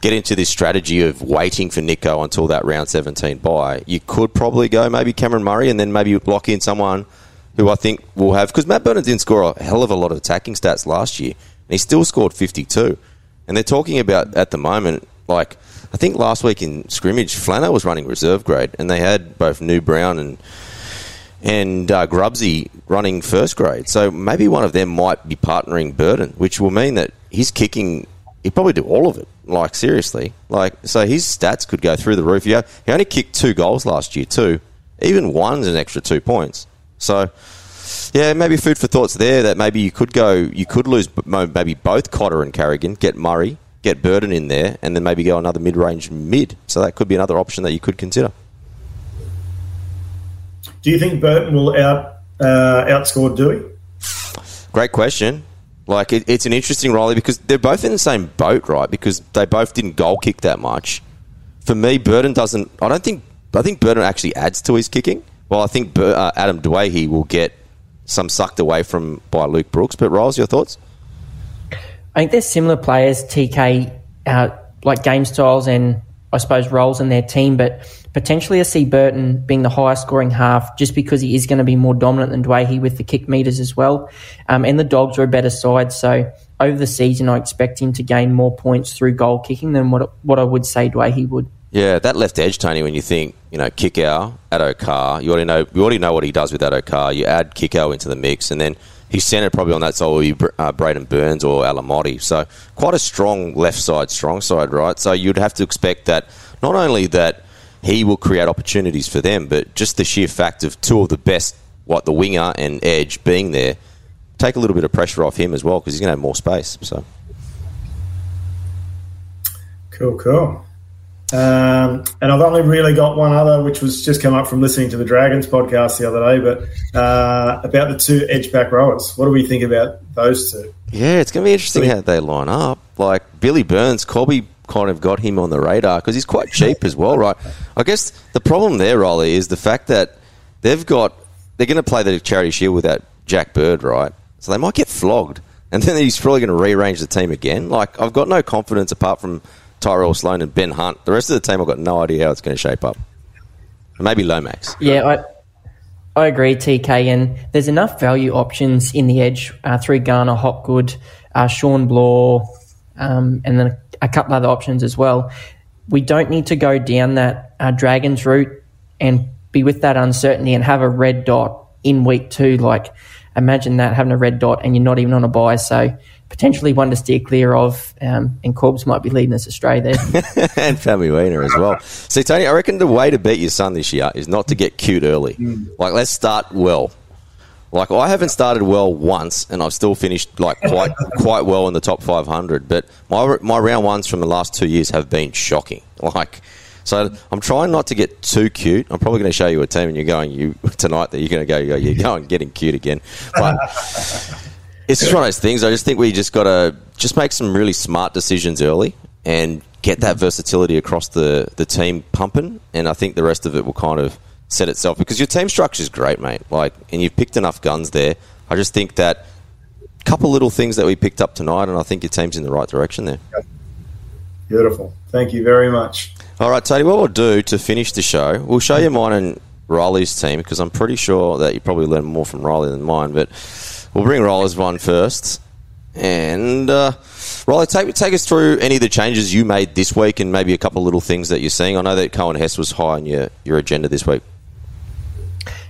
[SPEAKER 2] get into this strategy of waiting for Nicho until that round 17 buy, you could probably go maybe Cameron Murray and then maybe lock in someone who I think will have because Matt Burton didn't score a hell of a lot of attacking stats last year, and he still scored 52. And they're talking about at the moment like I think last week in scrimmage, Flano was running reserve grade, and they had both New Brown and and uh, Grubsy running first grade. So maybe one of them might be partnering Burton, which will mean that he's kicking. He'd probably do all of it. Like seriously, like so his stats could go through the roof. Yeah, he only kicked two goals last year too. Even one's an extra two points. So yeah, maybe food for thoughts there. That maybe you could go, you could lose maybe both Cotter and Carrigan, get Murray, get Burton in there, and then maybe go another mid-range mid. So that could be another option that you could consider.
[SPEAKER 4] Do you think Burton will out uh, outscore Dewey?
[SPEAKER 2] Great question. Like it, it's an interesting Riley because they're both in the same boat, right? Because they both didn't goal kick that much. For me, Burton doesn't. I don't think. I think Burton actually adds to his kicking. Well, I think uh, Adam Doueihi will get some sucked away from by Luke Brooks. But Riles, your thoughts?
[SPEAKER 3] I think they're similar players, TK, uh, like game styles and I suppose roles in their team, but potentially I see Burton being the highest scoring half just because he is going to be more dominant than Dwayne with the kick meters as well. Um, and the Dogs are a better side, so over the season I expect him to gain more points through goal kicking than what what I would say Dwayne would.
[SPEAKER 2] Yeah, that left edge, Tony. When you think, you know, Kikau, Addo Carr, you already know you already know what he does with Addo Carr. You add Kikau into the mix, and then he's centered probably on that side will be uh, Braidon Burns or Alamoti. So quite a strong left side, strong side, right? So you'd have to expect that not only that he will create opportunities for them, but just the sheer fact of two of the best, what the winger and edge being there, take a little bit of pressure off him as well because he's going to have more space. So
[SPEAKER 4] cool, cool. Um, and I've only really got one other, which was just come up from listening to the Dragons podcast the other day, but uh, about the two edge back rowers. What do we think about those two?
[SPEAKER 2] Yeah, it's going to be interesting how they line up. Like Billy Burns, Corby kind of got him on the radar because he's quite cheap as well, right? I guess the problem there, Riley, is the fact that they've got they're going to play the Charity Shield without Jack Bird, right? So they might get flogged, and then he's probably going to rearrange the team again. Like I've got no confidence apart from Tyrell Sloan and Ben Hunt. The rest of the team, I've got no idea how it's going to shape up. Maybe Lomax.
[SPEAKER 3] Yeah, I. I agree, TK, and there's enough value options in the edge uh, through Garner, Hopgood, uh, Shaun Blore, um, and then a couple other options as well. We don't need to go down that uh, Dragons route and be with that uncertainty and have a red dot in week two. Like, imagine that having a red dot and you're not even on a buy. So, potentially one to steer clear of, um, and Corbs might be leading us astray there.
[SPEAKER 2] and Famuina as well. See, Tony, I reckon the way to beat your son this year is not to get cute early. Mm. Like, let's start well. Like I haven't started well once, and I've still finished like quite quite well in the top 500. But my my round ones from the last two years have been shocking. Like, so I'm trying not to get too cute. I'm probably going to show you a team, and you're going you tonight that you're going to go you're going getting cute again. But it's just one of those things. I just think we just got to just make some really smart decisions early and get that versatility across the the team pumping, and I think the rest of it will kind of set itself because your team structure is great, mate. Like, and you've picked enough guns there. I just think that a couple little things that we picked up tonight, and I think your team's in the right direction there.
[SPEAKER 4] Beautiful. Thank you very much.
[SPEAKER 2] All right, Tony. What we'll do to finish the show, we'll show you mine and Riley's team because I'm pretty sure that you probably learned more from Riley than mine. But we'll bring Riley's one first. And uh, take take us through any of the changes you made this week, and maybe a couple of little things that you're seeing. I know that Coen Hess was high on your, your agenda this week.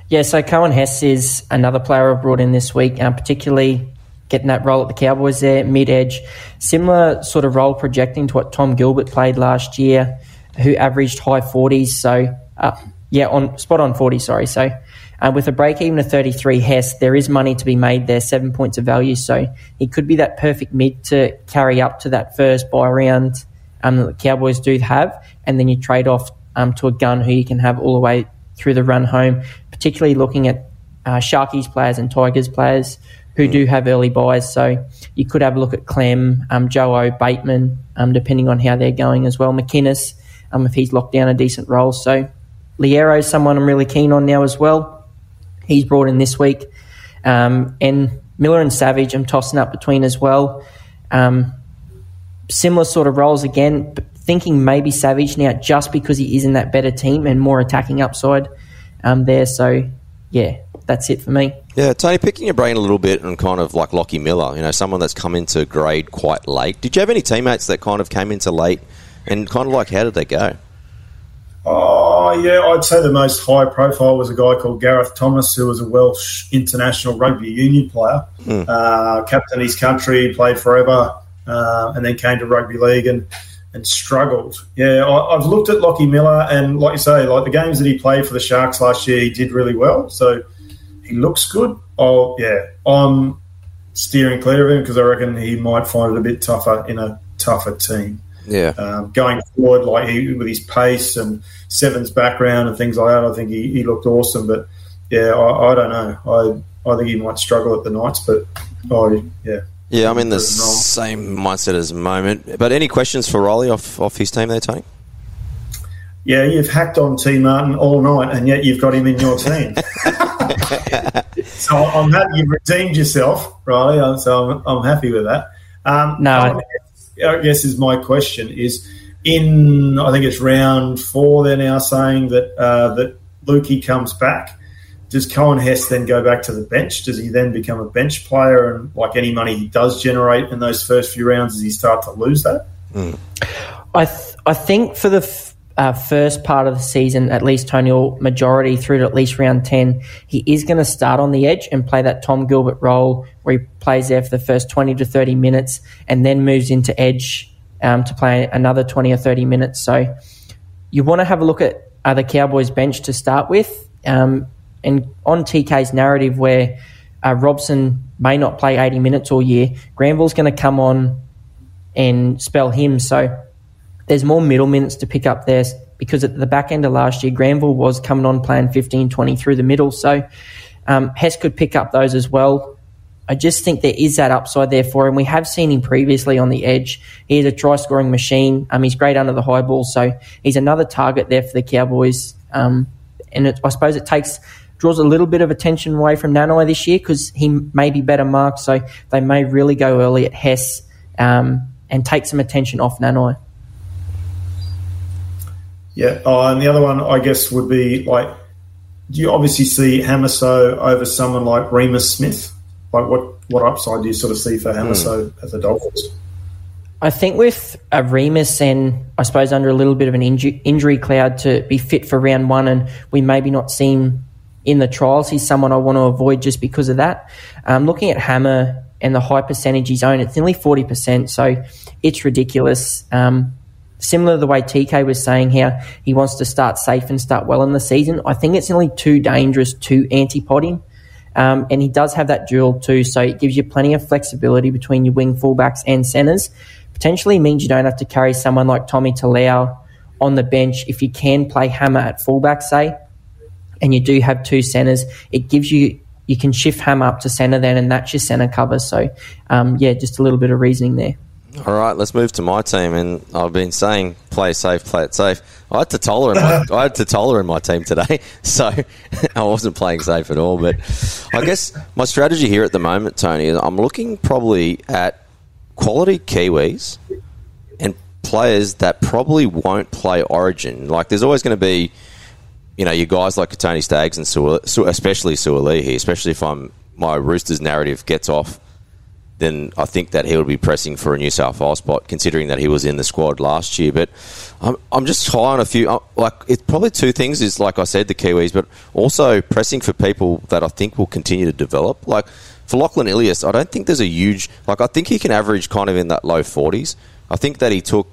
[SPEAKER 3] Yeah, so Coen Hess is another player I've brought in this week, um, particularly getting that role at the Cowboys there, mid edge. Similar sort of role projecting to what Tom Gilbert played last year, who averaged high 40s. So, uh, yeah, on spot on 40, sorry. So, uh, with a break even of 33 Hess, there is money to be made there, seven points of value. So, he could be that perfect mid to carry up to that first buy round um, that the Cowboys do have. And then you trade off um, to a gun who you can have all the way through the run home particularly looking at uh, Sharkies players and Tigers players who do have early buys. So you could have a look at Clem, um, Joe O, Bateman, um, depending on how they're going as well. McInnes, um, if he's locked down a decent role. So Loiero is someone I'm really keen on now as well. He's brought in this week. Um, and Miller and Savage, I'm tossing up between as well. Um, similar sort of roles again, thinking maybe Savage now just because he is in that better team and more attacking upside um, there. So, yeah, that's it for me.
[SPEAKER 2] Yeah, Tony, picking your brain a little bit and kind of like Lockie Miller, you know, someone that's come into grade quite late. Did you have any teammates that kind of came into late and kind of like how did they go?
[SPEAKER 4] Oh, yeah, I'd say the most high profile was a guy called Gareth Thomas, who was a Welsh international rugby union player, mm. uh, captain his country, played forever, uh, and then came to rugby league. And and struggled. Yeah, I, have looked at Lockie Miller, and like you say, like the games that he played for the Sharks last year, he did really well. So he looks good. Oh yeah, I'm steering clear of him because I reckon he might find it a bit tougher in a tougher team.
[SPEAKER 2] Yeah,
[SPEAKER 4] um, going forward, like he, with his pace and Seven's background and things like that, I think he, he looked awesome. But yeah, I, I don't know. I I think he might struggle at the Knights, but oh yeah,
[SPEAKER 2] yeah, I'm in the same mindset as the moment. But any questions for Riley off, off his team there, Tony?
[SPEAKER 4] Yeah, you've hacked on T Martin all night, and yet you've got him in your team. so I'm happy you've redeemed yourself, Riley. So I'm, I'm happy with that. Um,
[SPEAKER 3] no,
[SPEAKER 4] I guess is my question is in I think it's round four. They're now saying that uh, that Lukey comes back. Does Coen Hess then go back to the bench? Does he then become a bench player? And like any money he does generate in those first few rounds, does he start to lose that?
[SPEAKER 2] Mm.
[SPEAKER 3] I th- I think for the f- uh, first part of the season, at least Tony, or majority through to at least round 10, he is going to start on the edge and play that Tom Gilbert role where he plays there for the first 20 to 30 minutes and then moves into edge um, to play another 20 or 30 minutes. So you want to have a look at uh, the Cowboys bench to start with. Um, and on TK's narrative where uh, Robson may not play 80 minutes all year, Granville's going to come on and spell him. So there's more middle minutes to pick up there because at the back end of last year, Granville was coming on playing 15, 20 through the middle. So um, Hess could pick up those as well. I just think there is that upside there for him. We have seen him previously on the edge. He is a try scoring machine. Um, he's great under the high ball. So he's another target there for the Cowboys. Um, and it, I suppose it takes draws a little bit of attention away from Nanai this year because he may be better marked. So they may really go early at Hess um, and take some attention off Nanai.
[SPEAKER 4] Yeah, oh, and the other one I guess would be like, do you obviously see Hamiso over someone like Reimis Smith? Like, what what upside do you sort of see for Hamiso mm. at the Dolphins?
[SPEAKER 3] I think with a Reimis and I suppose under a little bit of an injury, injury cloud to be fit for round one, and we maybe not see him in the trials, he's someone I want to avoid just because of that. Um, looking at Hammer and the high percentage he's owned, it's nearly 40%, so it's ridiculous. Um, similar to the way TK was saying how he wants to start safe and start well in the season, I think it's only too dangerous to anti-pod him. Um, and he does have that dual too, so it gives you plenty of flexibility between your wing fullbacks and centres. Potentially means you don't have to carry someone like Tommy Talau on the bench if you can play Hammer at fullback, say, and you do have two centres. It gives you you can shift Hammer up to centre then, and that's your centre cover. So, um, yeah, just a little bit of reasoning there.
[SPEAKER 2] All right, let's move to my team, and I've been saying play safe, play it safe. I had Tatola in my I had Tatola in my team today, so I wasn't playing safe at all. But I guess my strategy here at the moment, Tony, is I'm looking probably at quality Kiwis and players that probably won't play Origin. Like, there's always going to be, you know, your guys like Tony Staggs and Sua, especially Suaalii, especially if I'm my Roosters narrative gets off then I think that he would be pressing for a New South Wales spot, considering that he was in the squad last year. But I'm, I'm just high on a few. Uh, like it's probably two things: is like I said, the Kiwis, but also pressing for people that I think will continue to develop. Like for Lachlan Ilias, I don't think there's a huge. Like I think he can average kind of in that low 40s. I think that he took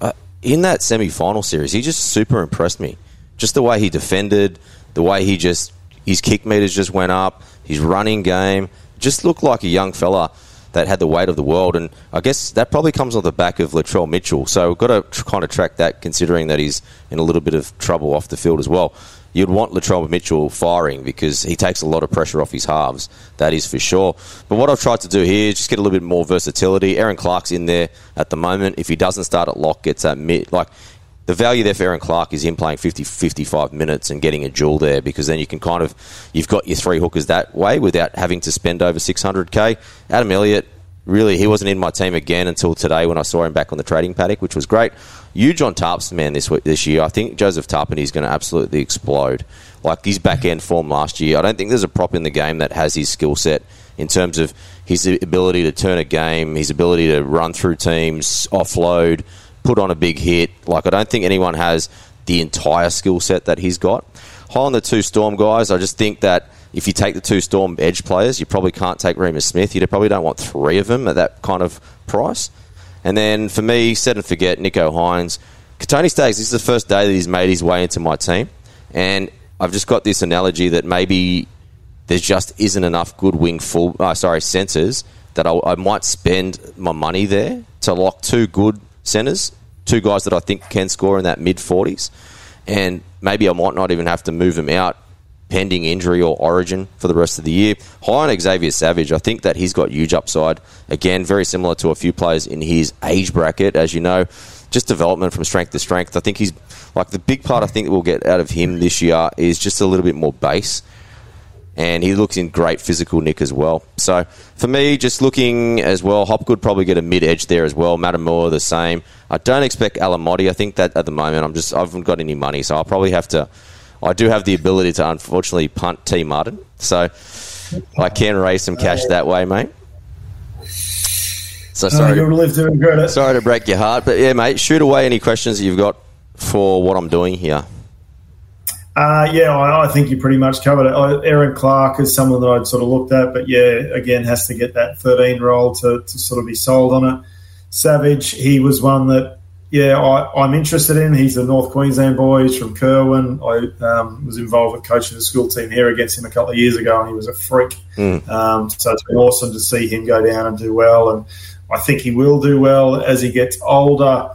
[SPEAKER 2] uh, in that semi-final series. He just super impressed me. Just the way he defended, the way he just his kick meters just went up, his running game just looked like a young fella that had the weight of the world. And I guess that probably comes on the back of Latrell Mitchell. So we've got to tr- kind of track that, considering that he's in a little bit of trouble off the field as well. You'd want Latrell Mitchell firing because he takes a lot of pressure off his halves. That is for sure. But what I've tried to do here is just get a little bit more versatility. Erin Clark's in there at the moment. If he doesn't start at lock, gets that mid. Like the value there for Erin Clark is him playing 50, 55 minutes and getting a jewel there because then you can kind of, you've got your three hookers that way without having to spend over 600k. Adam Elliott, really, he wasn't in my team again until today when I saw him back on the trading paddock, which was great. Huge on Tarps, man, this this year. I think Joseph Tapine is going to absolutely explode. Like his back end form last year, I don't think there's a prop in the game that has his skill set in terms of his ability to turn a game, his ability to run through teams, offload, put on a big hit. Like, I don't think anyone has the entire skill set that he's got. High on the two Storm guys, I just think that if you take the two Storm edge players, you probably can't take Reimis Smith. You probably don't want three of them at that kind of price. And then for me, set and forget Nicho Hynes. Kotoni Staggs, this is the first day that he's made his way into my team. And I've just got this analogy that maybe there just isn't enough good wing full, uh, sorry, centres that I, I might spend my money there to lock two good centres two guys that I think can score in that mid 40s. And maybe I might not even have to move them out pending injury or origin for the rest of the year. High on Xavier Savage, I think that he's got huge upside. Again, very similar to a few players in his age bracket, as you know. Just development from strength to strength. I think he's like the big part I think that we'll get out of him this year is just a little bit more base. And he looks in great physical nick as well. So for me, just looking as well, Hopgood probably get a mid edge there as well. Matamua the same. I don't expect Alamoti. I think that at the moment I'm just I haven't got any money, so I'll probably have to. I do have the ability to unfortunately punt T Martin, so I can raise some cash that way, mate. So sorry,
[SPEAKER 4] Oh, live to
[SPEAKER 2] sorry to break your heart, but yeah, mate, shoot away any questions that you've got for what I'm doing here.
[SPEAKER 4] Uh, yeah, I, I think you pretty much covered it. I, Erin Clark is someone that I'd sort of looked at, but yeah, again, has to get that 13 roll to, to sort of be sold on it. Savage, he was one that, yeah, I, I'm interested in. He's a North Queensland boy. He's from Kirwan. I um, was involved with coaching the school team here against him a couple of years ago, and he was a freak. Um, so it's been awesome to see him go down and do well. And I think he will do well as he gets older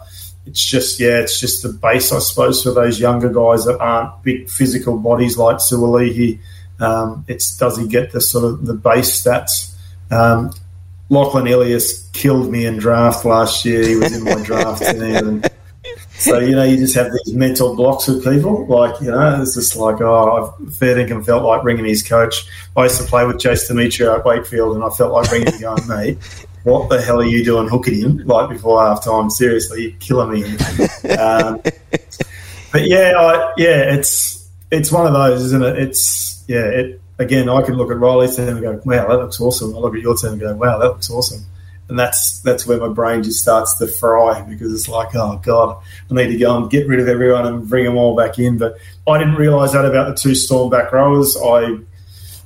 [SPEAKER 4] it's just yeah, it's just the base, I suppose, for those younger guys that aren't big physical bodies like Suaalii. Um, it's does he get the sort of the base stats? Um, Lachlan Ilias killed me in draft last year. He was in my draft team, and so you know you just have these mental blocks with people. Like you know, it's just like oh, I've fair dinkum felt like ringing his coach. I used to play with Jace Demetriou at Wakefield, and I felt like ringing him, going, mate what the hell are you doing hooking him like before half time? Seriously, you're killing me. um, but yeah, I, yeah, it's it's one of those, isn't it? It's yeah, it again. I can look at Riley's team and go, "Wow, that looks awesome." I look at your team and go, "Wow, that looks awesome." And that's that's where my brain just starts to fry because it's like, oh god, I need to go and get rid of everyone and bring them all back in. But I didn't realise that about the two storm back rowers. I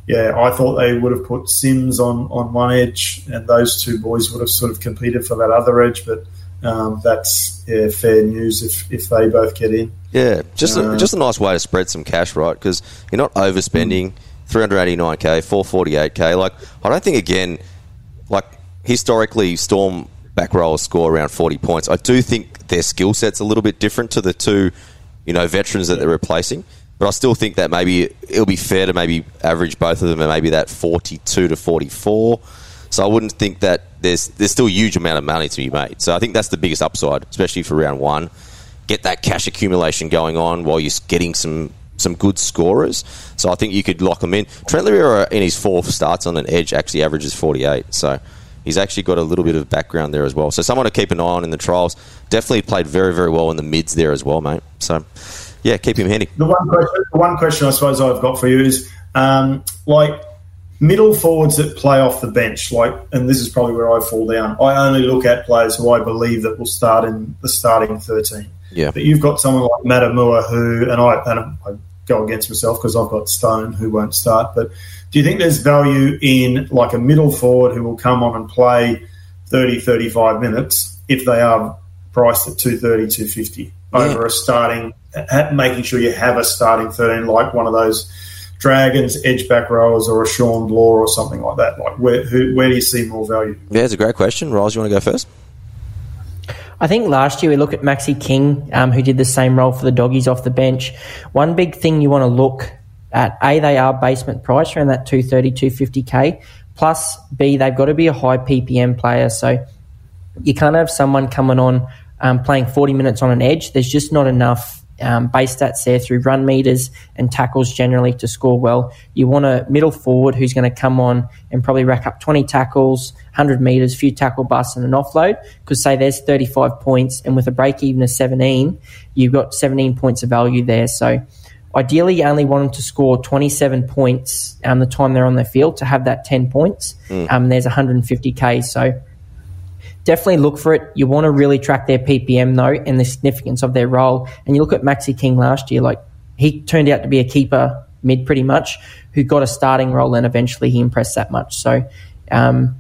[SPEAKER 4] yeah, I thought they would have put Sims on, on one edge, and those two boys would have sort of competed for that other edge. But um, that's yeah, fair news if, if they both get in.
[SPEAKER 2] Yeah, just a,
[SPEAKER 4] Uh,
[SPEAKER 2] just a nice way to spread some cash, right? Because you're not overspending. 389k, 448k. Like I don't think again, like historically, Storm back rollers score around 40 points. I do think their skill set's a little bit different to the two, you know, veterans that they're replacing. But I still think that maybe it'll be fair to maybe average both of them and maybe that 42 to 44. So I wouldn't think that there's there's still a huge amount of money to be made. So I think that's the biggest upside, especially for round one. Get that cash accumulation going on while you're getting some some good scorers. So I think you could lock them in. Trent Loiero uh, in his fourth starts on an edge actually averages 48. So he's actually got a little bit of background there as well. So someone to keep an eye on in the trials. Definitely played very very well in the mids there as well, mate. So yeah, keep him handy.
[SPEAKER 4] The one question, the one question I suppose I've got for you is um, like middle forwards that play off the bench, like, and this is probably where I fall down. I only look at players who I believe that will start in the starting thirteen.
[SPEAKER 2] Yeah.
[SPEAKER 4] But you've got someone like Matamua who, and I, and I go against myself because I've got Stone who won't start. But do you think there's value in like a middle forward who will come on and play 30, 35 minutes if they are priced at 230, 250 over a starting, ha- making sure you have a starting 13 like one of those Dragons, edge back rowers, or a Shaun Blore or something like that? Like where, who, where do you see more value?
[SPEAKER 2] Yeah, it's a great question. Riles, you want to go first?
[SPEAKER 3] I think last year we look at Maxi King, um, who did the same role for the doggies off the bench. One big thing you want to look at, A, they are basement price around that 230, 250k. Plus, B, they've got to be a high PPM player. So you can't have someone coming on um, playing 40 minutes on an edge. There's just not enough um, base stats there through run meters and tackles generally to score well. You want a middle forward who's going to come on and probably rack up 20 tackles, 100 meters, few tackle busts, and an offload. Because say there's 35 points, and with a break even of 17, you've got 17 points of value there. So ideally, you only want them to score 27 points um, the time they're on the field to have that 10 points. Um, there's 150k. So definitely look for it. You want to really track their PPM though and the significance of their role. And you look at Maxi King last year, like he turned out to be a keeper mid pretty much who got a starting role and eventually he impressed that much. So, um,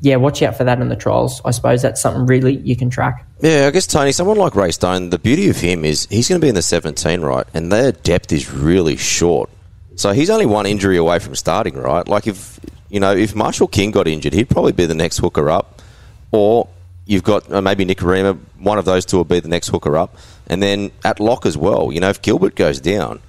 [SPEAKER 3] yeah, watch out for that in the trials. I suppose that's something really you can track.
[SPEAKER 2] Yeah, I guess Tony, someone like Ray Stone, the beauty of him is he's going to be in the 17, right? And their depth is really short. So he's only one injury away from starting, right? Like if you know if Marshall King got injured, he'd probably be the next hooker up, or you've got uh, maybe Nikorima. One of those two will be the next hooker up, and then at lock as well. You know, if Gilbert goes down,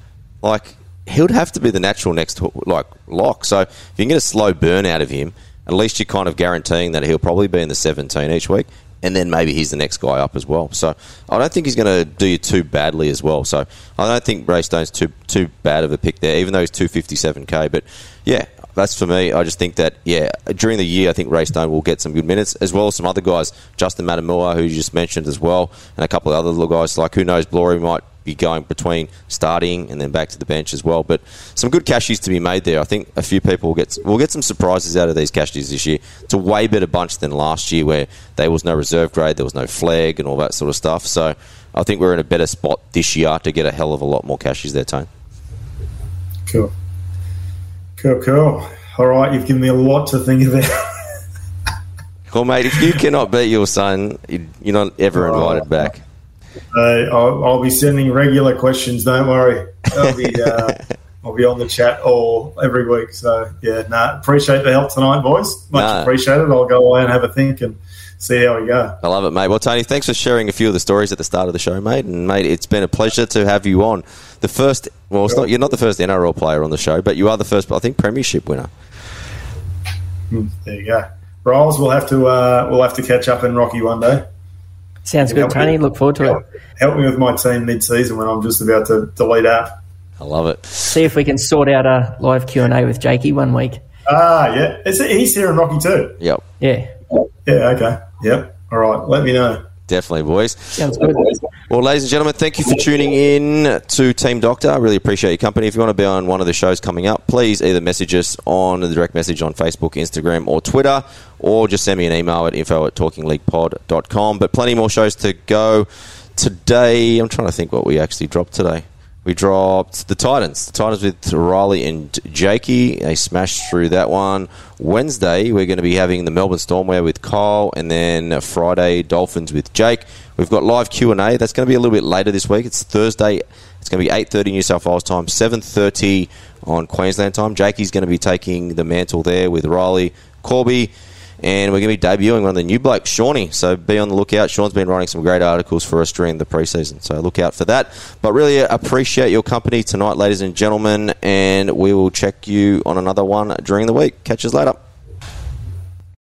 [SPEAKER 2] like he would have to be the natural next like lock. So if you can get a slow burn out of him, at least you're kind of guaranteeing that he'll probably be in the 17 each week. and then maybe he's the next guy up as well. So I don't think he's going to do you too badly as well. So I don't think Ray Stone's too too bad of a pick there, even though he's 257k. But yeah, that's for me. I just think that, yeah, during the year, I think Ray Stone will get some good minutes, as well as some other guys, Justin Matamua, who you just mentioned as well, and a couple of other little guys. Like, who knows, Blory might be going between starting and then back to the bench as well. But some good cashies to be made there. I think a few people will get will get some surprises out of these cashies this year. It's a way better bunch than last year, where there was no reserve grade, there was no flag, and all that sort of stuff. So I think we're in a better spot this year to get a hell of a lot more cashies there, Tone.
[SPEAKER 4] Cool. Cool, cool. All right, you've given me a lot to think about.
[SPEAKER 2] well, mate, if you cannot beat your son, you're not ever invited back.
[SPEAKER 4] Uh, I'll, I'll, be sending regular questions. Don't worry. I'll be, uh, I'll be on the chat all every week. So yeah, nah, appreciate the help tonight, boys. Much nah. appreciated. I'll go away and have a think and see how we go.
[SPEAKER 2] I love it, mate. Well, Tony, thanks for sharing a few of the stories at the start of the show, mate. And mate, it's been a pleasure to have you on. The first, well, it's not you're not the first NRL player on the show, but you are the first, I think, Premiership winner.
[SPEAKER 4] Hmm, there you go. Riles, we'll have to uh, we'll have to catch up in Rocky one day.
[SPEAKER 3] Sounds good, Tony. Me, Look forward to
[SPEAKER 4] help,
[SPEAKER 3] it.
[SPEAKER 4] Help me with my team mid-season when I'm just about to delete app.
[SPEAKER 2] I love it.
[SPEAKER 3] See if we can sort out a live Q and A with Jakey one week.
[SPEAKER 4] Ah, yeah. Is it, he's here in Rocky too.
[SPEAKER 2] Yep.
[SPEAKER 3] Yeah.
[SPEAKER 4] Yeah. Okay. Yep. All right. Let me know.
[SPEAKER 2] Definitely, boys.
[SPEAKER 3] Sounds good.
[SPEAKER 2] Well, ladies and gentlemen, thank you for tuning in to Team Doctor. I really appreciate your company. If you want to be on one of the shows coming up, please either message us on the direct message on Facebook, Instagram, or Twitter, or just send me an email at info at talkingleaguepod.com. But plenty more shows to go today. I'm trying to think what we actually dropped today. We dropped the Titans. The Titans with Riley and Jakey. They smashed through that one. Wednesday, we're going to be having the Melbourne Stormwear with Kyle, and then Friday, Dolphins with Jake. We've got live Q and A. That's going to be a little bit later this week. It's Thursday. It's going to be eight thirty New South Wales time, seven thirty on Queensland time. Jakey's going to be taking the mantle there with Riley, Corby and we're going to be debuting one of the new blokes, Shawnee. So be on the lookout. Sean's been writing some great articles for us during the preseason, so look out for that. But really uh, appreciate your company tonight, ladies and gentlemen, and we will check you on another one during the week. Catch us later.